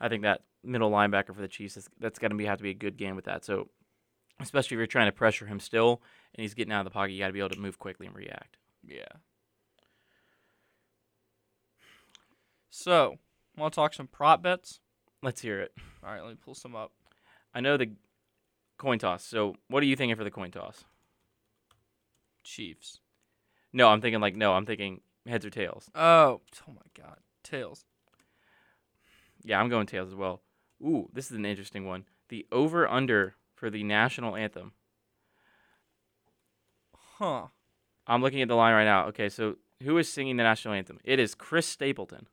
I think that middle linebacker for the Chiefs is, that's going to be have to be a good game with that. So, especially if you're trying to pressure him still and he's getting out of the pocket, you got to be able to move quickly and react. Yeah. So, want to talk some prop bets? Let's hear it. All right, let me pull some up. I know the coin toss. So, what are you thinking for the coin toss? Chiefs. No, I'm thinking like no, I'm thinking heads or tails. Oh, oh my God, tails. Yeah, I'm going tails as well. Ooh, this is an interesting one. The over under for the national anthem. Huh. I'm looking at the line right now. Okay, so who is singing the national anthem? It is Chris Stapleton,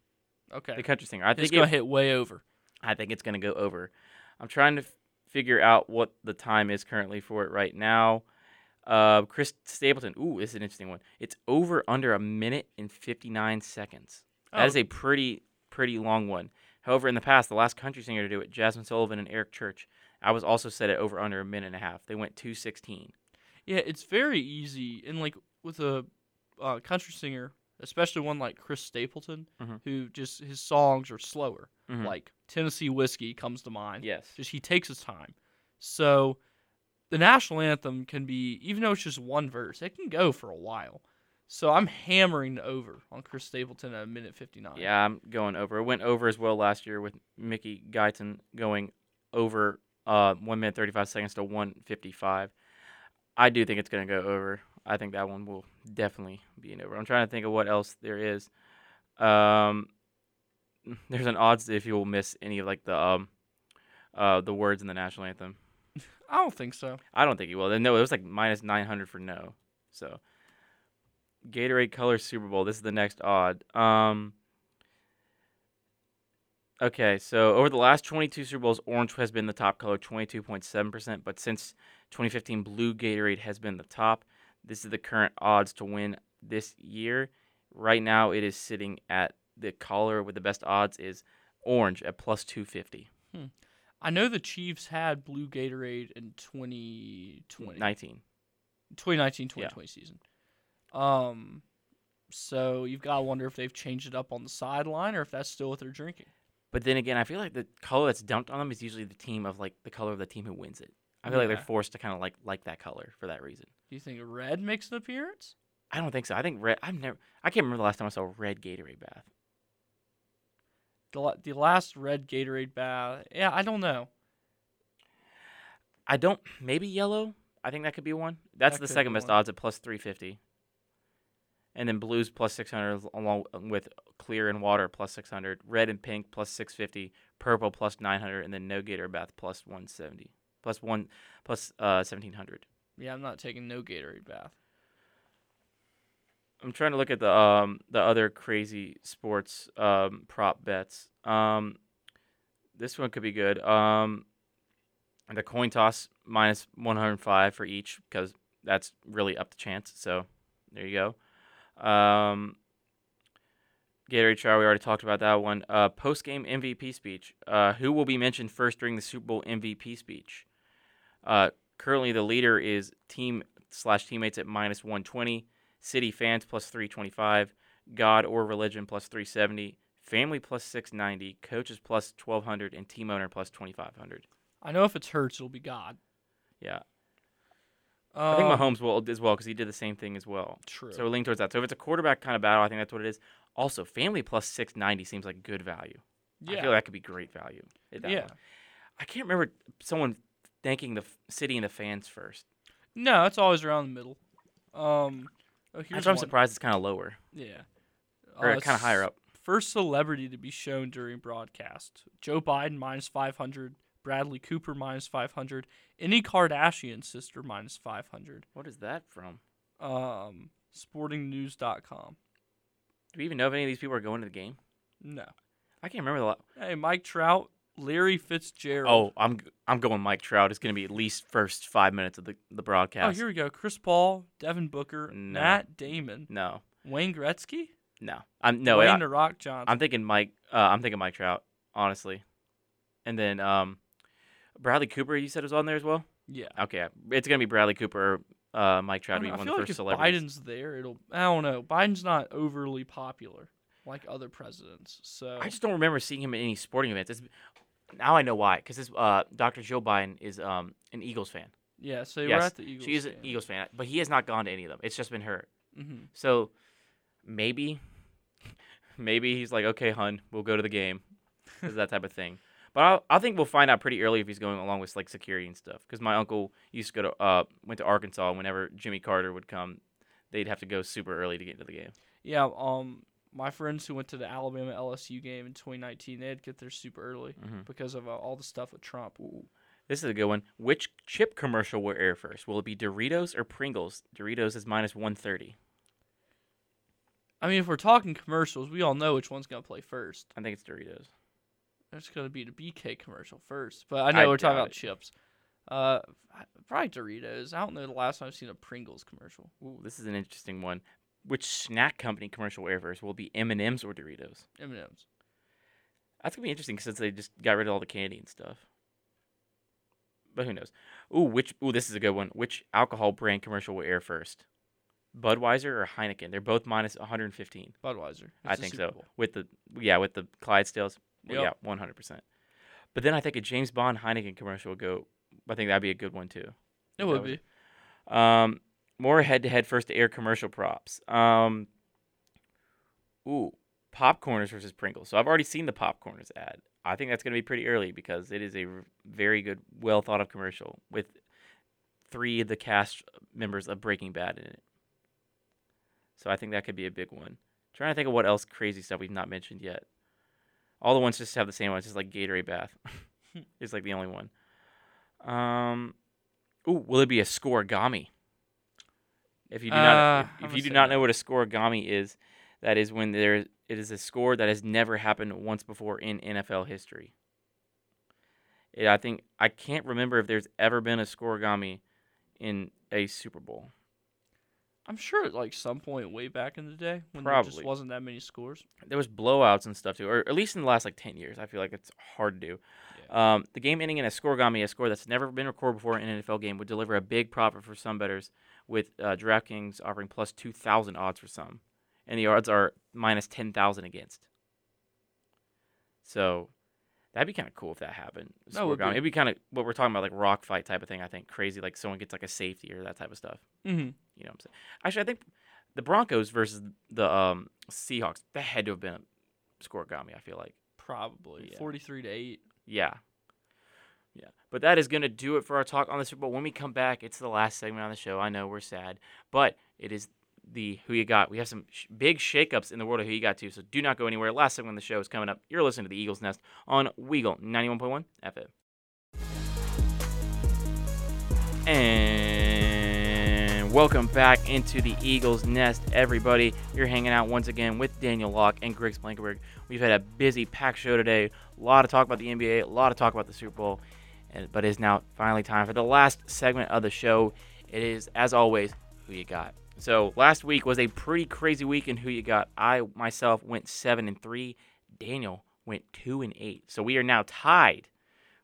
Okay. the country singer. I think It's gonna it, hit way over. I think it's going to go over. I'm trying to f- figure out what the time is currently for it right now. Uh, Chris Stapleton. Ooh, this is an interesting one. It's over under a minute and 59 seconds. That Oh. is a pretty pretty long one. However, in the past, the last country singer to do it, Jazmine Sullivan and Eric Church, I was also set it over under a minute and a half. They went 216. Yeah, it's very easy, and like with a uh, country singer, especially one like Chris Stapleton, Mhm. who just his songs are slower. Mhm. Like Tennessee Whiskey comes to mind. Yes. Just he takes his time. So the national anthem can be, even though it's just one verse, it can go for a while. So I'm hammering the over on Chris Stapleton at a minute 59. Yeah, I'm going over. It went over as well last year with Mickey Guyton going over uh, 1 minute 35 seconds to 155. I do think it's going to go over. I think that one will definitely be an over. I'm trying to think of what else there is. Um, there's an odds if you will miss any of like the um, uh, the words in the national anthem. I don't think so. I don't think you will. No, it was like minus 900 for no. So, Gatorade Color Super Bowl. This is the next odd. Um, okay, so over the last 22 Super Bowls, orange has been the top color, 22.7%. But since 2015, blue Gatorade has been the top. This is the current odds to win this year. Right now, it is sitting at the color with the best odds is orange at plus 250. I know the Chiefs had blue Gatorade in 2020, 19. 2019 2020 season. Um, so you've got to wonder if they've changed it up on the sideline or if that's still what they're drinking. But then again, I feel like the color that's dumped on them is usually the team of like the color of the team who wins it. I feel like they're forced to kind of like like that color for that reason. Do you think red makes an appearance? I don't think so. I think red. I've never. I can't remember the last time I saw a red Gatorade bath. The, the last red Gatorade bath. Yeah, I don't know. I don't. Maybe yellow. I think that could be one. That's That the second best one. odds at plus three fifty. And then blues plus six hundred, along with clear and water plus six hundred, red and pink plus six fifty, purple plus nine hundred, and then no Gator bath plus one seventy, plus one plus uh seventeen hundred. Yeah, I'm not taking no Gatorade bath. I'm trying to look at the um the other crazy sports um prop bets. Um, this one could be good. Um, the coin toss minus 105 for each because that's really up the chance. So there you go. Um, Gatorade Shower, we already talked about that one. Uh, Post game MVP speech. Uh, who will be mentioned first during the Super Bowl MVP speech? Uh, currently, the leader is team slash teammates at minus 120. City fans plus 325. God or religion plus 370. Family plus 690. Coaches plus 1200. And team owner plus 2500. I know if it's Hurts, it'll be God. Yeah. Um, I think Mahomes will as well because he did the same thing as well. True. So we're leaning towards that. So if it's a quarterback kind of battle, I think that's what it is. Also, family plus 690 seems like good value. yeah. I feel like that could be great value. that yeah. one. I can't remember someone thanking the city and the fans first. No, it's always around the middle. Um, oh, here's That's why I'm one. surprised it's kind of lower Yeah. or Uh, kind of higher up. First celebrity to be shown during broadcast: Joe Biden minus 500, Bradley Cooper minus 500, any Kardashian sister minus 500. What is that from? Um, sportingnews.com. Do we even know if any of these people are going to the game? No. I can't remember the. La- Hey, Mike Trout, Larry Fitzgerald. oh, I'm I'm going Mike Trout. It's going to be at least first five minutes of the the broadcast. Oh, here we go. Chris Paul, Devin Booker, No. Matt Damon, no, Wayne Gretzky, no, I'm no. Dwayne I, the Rock Johnson. I'm thinking Mike. Uh, I'm thinking Mike Trout, honestly. And then um, Bradley Cooper. You said was on there as well. yeah. Okay, it's gonna be Bradley Cooper. Uh, Mike Trout be one of the like first if celebrities. Biden's there, it'll. I don't know. Biden's not overly popular like other presidents. So I just don't remember seeing him at any sporting events. It's, now I know why, because this uh, Dr. Joe Biden is um, an Eagles fan. yeah. So we're yes, at the Eagles. she is an. Eagles fan, but he has not gone to any of them. It's just been her. Mhm. So maybe, maybe he's like, okay, hun, we'll go to the game, is that type of thing. But I'll, I think we'll find out pretty early if he's going along with like security and stuff. Because my uncle used to go to uh went to Arkansas. and Whenever Jimmy Carter would come, they'd have to go super early to get into the game. Yeah. Um, my friends who went to the Alabama LSU game in 2019, they had to get there super early Mhm. because of uh, all the stuff with Trump. This is a good one. Which chip commercial will air first? Will it be Doritos or Pringles? Doritos is minus one thirty. I mean, if we're talking commercials, we all know which one's gonna play first. I think it's Doritos. There's gonna be the BK commercial first, but I know I we're talking doubt about chips. Uh, probably Doritos. I don't know the last time I've seen a Pringles commercial. Ooh, this is an interesting one. Which snack company commercial will air first? Will be M and M's or Doritos? M&M's. That's gonna be interesting since they just got rid of all the candy and stuff. But who knows? Ooh, which ooh, this is a good one. Which alcohol brand commercial will air first? Budweiser or Heineken? They're both minus 115. Budweiser. I It's the think so. With the yeah, with the Clydesdales. Yep. Yeah, 100%. But then I think a James Bond Heineken commercial would go. I think that'd be a good one too. It would was- be. Um, more head-to-head first to air commercial props. Um, ooh, PopCorners versus Pringles. So I've already seen the PopCorners ad. I think that's going to be pretty early because it is a very good, well thought of commercial with three of the cast members of Breaking Bad in it. So I think that could be a big one. trying to think of what else crazy stuff we've not mentioned yet. All the ones just have the same ones, just like Gatorade Bath. it's like the only one. Um, ooh, will it be a scorigami? If you do Uh, not, I'm if, if you do not no. know what a scorigami is, that is when there it is a score that has never happened once before in NFL history. It, I think I can't remember if there's ever been a scorigami in a Super Bowl. I'm sure at like some point way back in the day when there just wasn't that many scores. there was blowouts and stuff too, or at least in the last like ten years. I feel like it's hard to do. Um, the game ending in a scorigami, a score that's never been recorded before in an NFL game, would deliver a big profit for some bettors, with uh, DraftKings offering plus two thousand odds for some, and the odds are minus ten thousand against. So that'd be kind of cool if that happened. That would be. It'd be kind of what we're talking about, like rock fight type of thing. I think crazy, like someone gets like a safety or that type of stuff. Mm-hmm. You know what I'm saying? Actually, I think the Broncos versus the um, Seahawks that had to have been a score scorigami. I feel like. Probably Yeah. 43 to eight. Yeah. Yeah. But that is going to do it for our talk on the Super Bowl. When we come back, it's the last segment on the show. I know we're sad, but it is the Who You Got. We have some sh- big shakeups in the world of Who You Got, too. So do not go anywhere. Last segment of the show is coming up. You're listening to the Eagles Nest on Weagle 91.1 FM. And welcome back into the Eagles Nest, everybody. You're hanging out once again with Daniel Locke and Griggs Blankenburg. We've had a busy, packed show today. A lot of talk about the NBA, a lot of talk about the Super Bowl. But it is now finally time for the last segment of the show. It is, as always, Who You Got. So last week was a pretty crazy week in Who You Got. I myself went 7 and 3. Daniel went 2 and 8. So we are now tied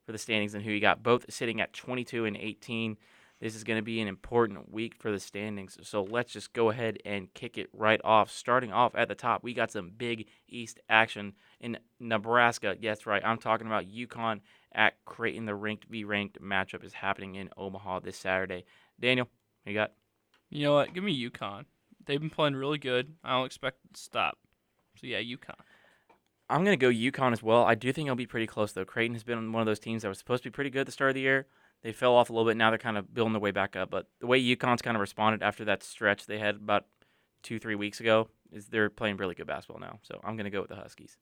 for the standings and Who You Got, both sitting at 22 and 18. This is going to be an important week for the standings. So let's just go ahead and kick it right off. Starting off at the top, we got some big East action in Nebraska. Yes, right. I'm talking about UConn at Creighton. The ranked v ranked matchup is happening in Omaha this Saturday. Daniel, what you got? You know what? Give me UConn. They've been playing really good. I don't expect it to stop. So yeah, UConn. I'm going to go UConn as well. I do think it'll be pretty close, though. Creighton has been one of those teams that was supposed to be pretty good at the start of the year. They fell off a little bit. Now they're kind of building their way back up. But the way UConn's kind of responded after that stretch they had about two, three weeks ago is they're playing really good basketball now. So I'm going to go with the Huskies.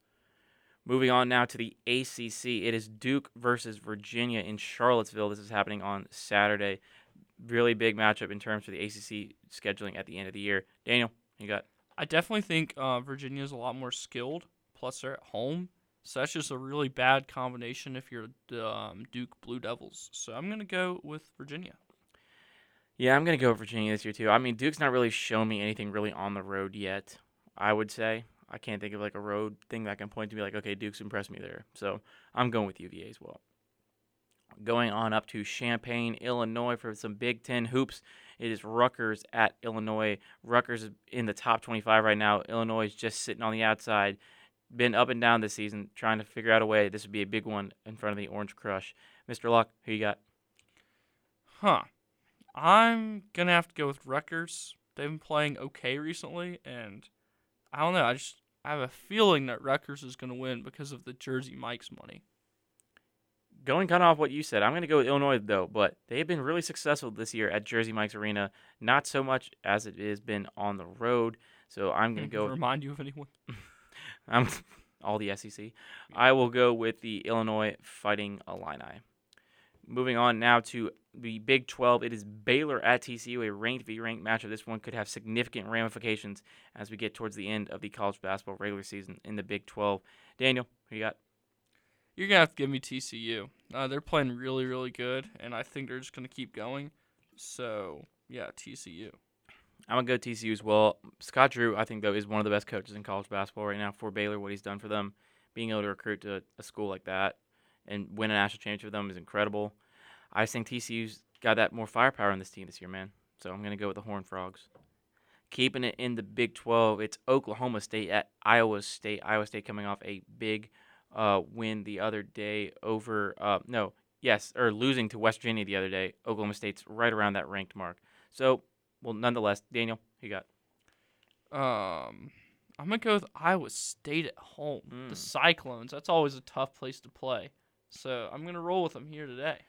Moving on now to the ACC. It is Duke versus Virginia in Charlottesville. This is happening on Saturday. Really big matchup in terms of the ACC scheduling at the end of the year. Daniel, you got I definitely think uh, is a lot more skilled. Plus, they're at home, so that's just a really bad combination if you're um, Duke Blue Devils. So I'm gonna go with Virginia. Yeah, I'm gonna go with Virginia this year too. I mean, Duke's not really shown me anything really on the road yet. I would say I can't think of like a road thing that can point to me like, okay, Duke's impressed me there. So I'm going with UVA as well. Going on up to Champaign, Illinois for some Big Ten hoops. It is Rutgers at Illinois. Rutgers is in the top 25 right now. Illinois is just sitting on the outside. Been up and down this season, trying to figure out a way. This would be a big one in front of the Orange Crush. Mr. Luck, who you got? Huh. I'm gonna have to go with Rutgers. They've been playing okay recently, and I don't know. I just I have a feeling that Rutgers is gonna win because of the Jersey Mike's money. going kind of off what you said, I'm going to go with Illinois though, but they've been really successful this year at Jersey Mike's Arena, not so much as it has been on the road. So I'm going to go. Remind you of anyone? I'm all the SEC. I will go with the Illinois Fighting Illini. Moving on now to the Big 12. It is Baylor at TCU, a ranked v ranked matchup. This one could have significant ramifications as we get towards the end of the college basketball regular season in the Big 12. Daniel, who you got? You're gonna have to give me TCU. Uh, they're playing really, really good, and I think they're just gonna keep going. So yeah, TCU. I'm gonna go TCU as well. Scott Drew, I think though, is one of the best coaches in college basketball right now for Baylor. What he's done for them, being able to recruit to a school like that and win a national championship with them is incredible. I think TCU's got that more firepower on this team this year, man. So I'm gonna go with the Horned Frogs. Keeping it in the Big 12, it's Oklahoma State at Iowa State. Iowa State coming off a big uh, win the other day over uh, no yes or losing to West Virginia the other day. Oklahoma State's right around that ranked mark. So well, nonetheless, Daniel, who you got? Um, I'm gonna go with Iowa State at home. Mm. The Cyclones. That's always a tough place to play. So I'm gonna roll with them here today.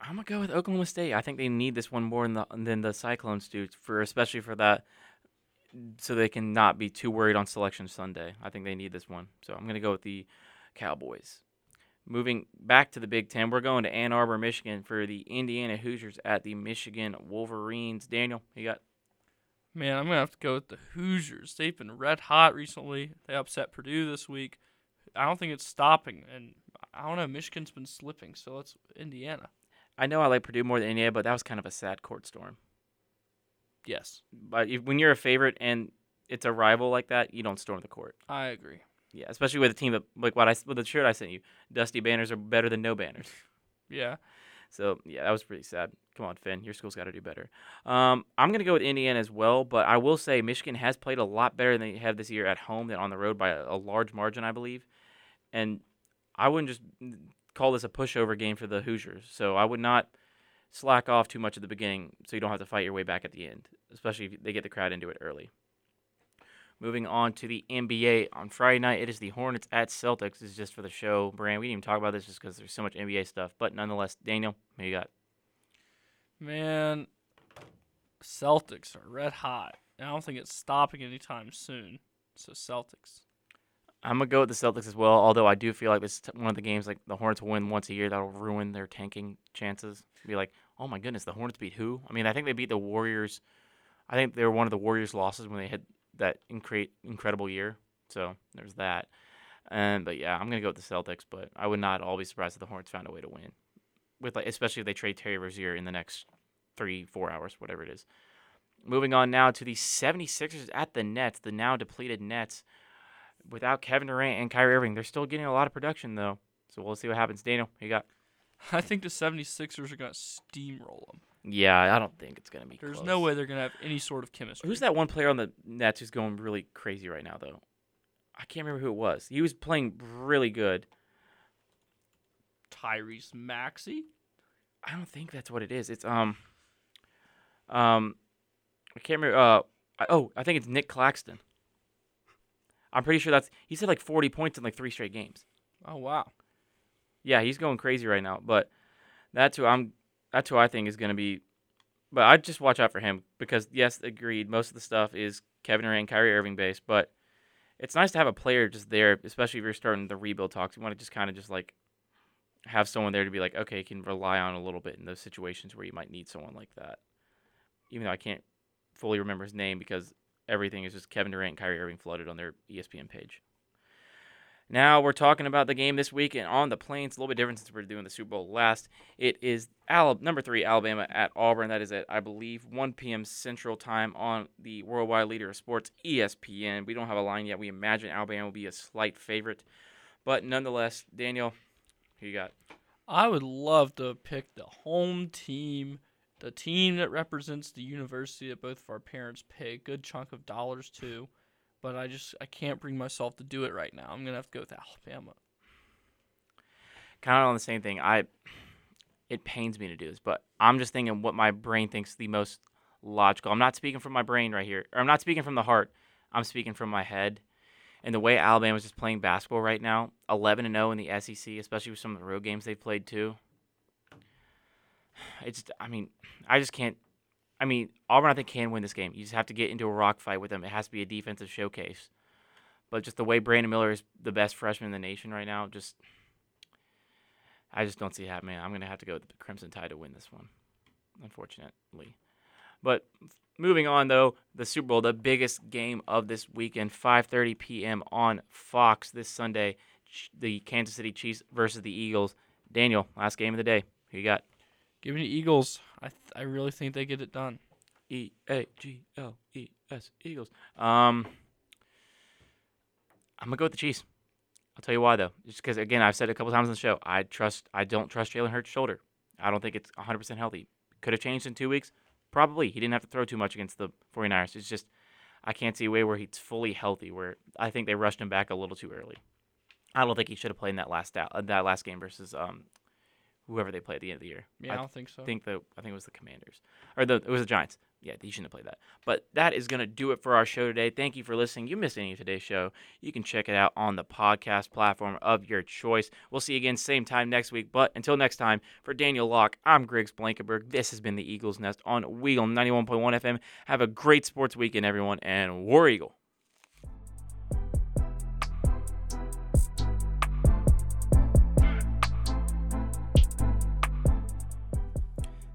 I'm gonna go with Oklahoma State. I think they need this one more than the than the Cyclones do for especially for that, so they can not be too worried on Selection Sunday. I think they need this one, so I'm gonna go with the Cowboys. Moving back to the Big Ten, we're going to Ann Arbor, Michigan for the Indiana Hoosiers at the Michigan Wolverines. Daniel, you got Man, I'm gonna have to go with the Hoosiers. They've been red hot recently. They upset Purdue this week. I don't think it's stopping, and I don't know. Michigan's been slipping, so it's Indiana. I know I like Purdue more than Indiana, but that was kind of a sad court storm. Yes, But if, when you're a favorite and it's a rival like that, you don't storm the court. I agree. Yeah, especially with a team that like what I with the shirt I sent you. Dusty banners are better than no banners. Yeah. So yeah, that was pretty sad. Come on, Finn, your school's got to do better. Um, I'm gonna go with Indiana as well, but I will say Michigan has played a lot better than they have this year at home than on the road by a, a large margin, I believe. And I wouldn't just call this a pushover game for the Hoosiers. So I would not slack off too much at the beginning, so you don't have to fight your way back at the end, especially if they get the crowd into it early. Moving on to the NBA on Friday night, it is the Hornets at Celtics. This is just for the show, Brand. We didn't even talk about this just because there's so much NBA stuff, but nonetheless, Daniel, what you got? Man, Celtics are red hot. And I don't think it's stopping anytime soon. So Celtics. I'm gonna go with the Celtics as well. Although I do feel like this is one of the games like the Hornets win once a year that'll ruin their tanking chances. Be like, oh my goodness, the Hornets beat who? I mean, I think they beat the Warriors. I think they were one of the Warriors' losses when they had that incre- incredible year. So there's that. And but yeah, I'm gonna go with the Celtics. But I would not all be surprised if the Hornets found a way to win, with like especially if they trade Terry Rozier in the next three four hours, whatever it is. Moving on now to the 76ers at the Nets, the now depleted Nets without Kevin Durant and Kyrie Irving. They're still getting a lot of production though. So we'll see what happens. Daniel, you got? I think the 76ers are to steamroll them. Yeah, I don't think it's gonna be. There's close. no way they're going to have any sort of chemistry. Who's that one player on the Nets who's going really crazy right now though? I can't remember who it was. He was playing really good. Tyrese Maxey? I don't think that's what it is. It's um, um, I can't remember. Uh, I, oh, I think it's Nic Claxton. I'm pretty sure that's he said like 40 points in like three straight games. Oh, wow. Yeah, he's going crazy right now. But that's who I'm. That's who I think is going to be. But I just watch out for him because yes, agreed. Most of the stuff is Kevin Durant, Kyrie Irving based, but it's nice to have a player just there, especially if you're starting the rebuild talks. You want to just kind of just like have someone there to be like, okay, can rely on a little bit in those situations where you might need someone like that. Even though I can't fully remember his name because everything is just Kevin Durant and Kyrie Irving flooded on their ESPN page. Now we're talking about the game this week and on the plains. A little bit different since we're doing the Super Bowl last. It is number three Alabama at Auburn. That is at I believe 1 p.m. Central Time on the worldwide leader of sports ESPN. We don't have a line yet. We imagine Alabama will be a slight favorite, but nonetheless, Daniel, who you got? I would love to pick the home team, the team that represents the university that both of our parents pay a good chunk of dollars to, but I just I can't bring myself to do it right now. I'm gonna have to go with Alabama. kind of on the same thing. I it pains me to do this, but I'm just thinking what my brain thinks the most logical. I'm not speaking from my brain right here. Or I'm not speaking from the heart. I'm speaking from my head. And the way Alabama's just playing basketball right now, 11 and 0 in the SEC, especially with some of the road games they've played too. It's I mean, I just can't I mean, Auburn I think can win this game. You just have to get into a rock fight with them. It has to be a defensive showcase. But just the way Brandon Miller is the best freshman in the nation right now, just I just don't see it happening. I'm going to have to go with the Crimson Tide to win this one, unfortunately. But moving on, though, the Super Bowl, the biggest game of this weekend, 5:30 p.m. on Fox this Sunday, the Kansas City Chiefs versus the Eagles. Daniel, last game of the day. Who you got? Give me the Eagles. I th- I really think they get it done. E A G L E S Eagles. Um, I'm gonna go with the Chiefs. I'll tell you why though. Just because again, I've said it a couple times on the show. I trust. I don't trust Jalen Hurts' shoulder. I don't think it's 100 percent healthy. Could have changed in two weeks. Probably. He didn't have to throw too much against the 49ers. It's just I can't see a way where he's fully healthy. Where I think they rushed him back a little too early. I don't think he should have played in that last out, that last game versus um whoever they play at the end of the year. Yeah, I, I don't think so. think the I think it was the Commanders or the it was the Giants. Yeah, you shouldn't have played that. But that is gonna do it for our show today. Thank you for listening. You missed any of today's show? You can check it out on the podcast platform of your choice. We'll see you again same time next week. But until next time, for Daniel Locke, I'm Griggs Blankenburg. This has been the Eagles Nest on Weagle 91.1 FM. Have a great sports weekend, everyone, and War Eagle.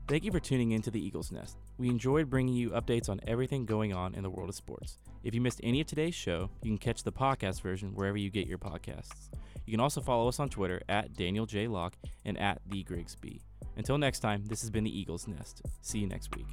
Thank you for tuning in to the Eagles Nest. We enjoyed bringing you updates on everything going on in the world of sports. If you missed any of today's show, you can catch the podcast version wherever you get your podcasts. You can also follow us on Twitter at Daniel J. Locke and at The Griggs B. Until next time, this has been the Eagles Nest. See you next week.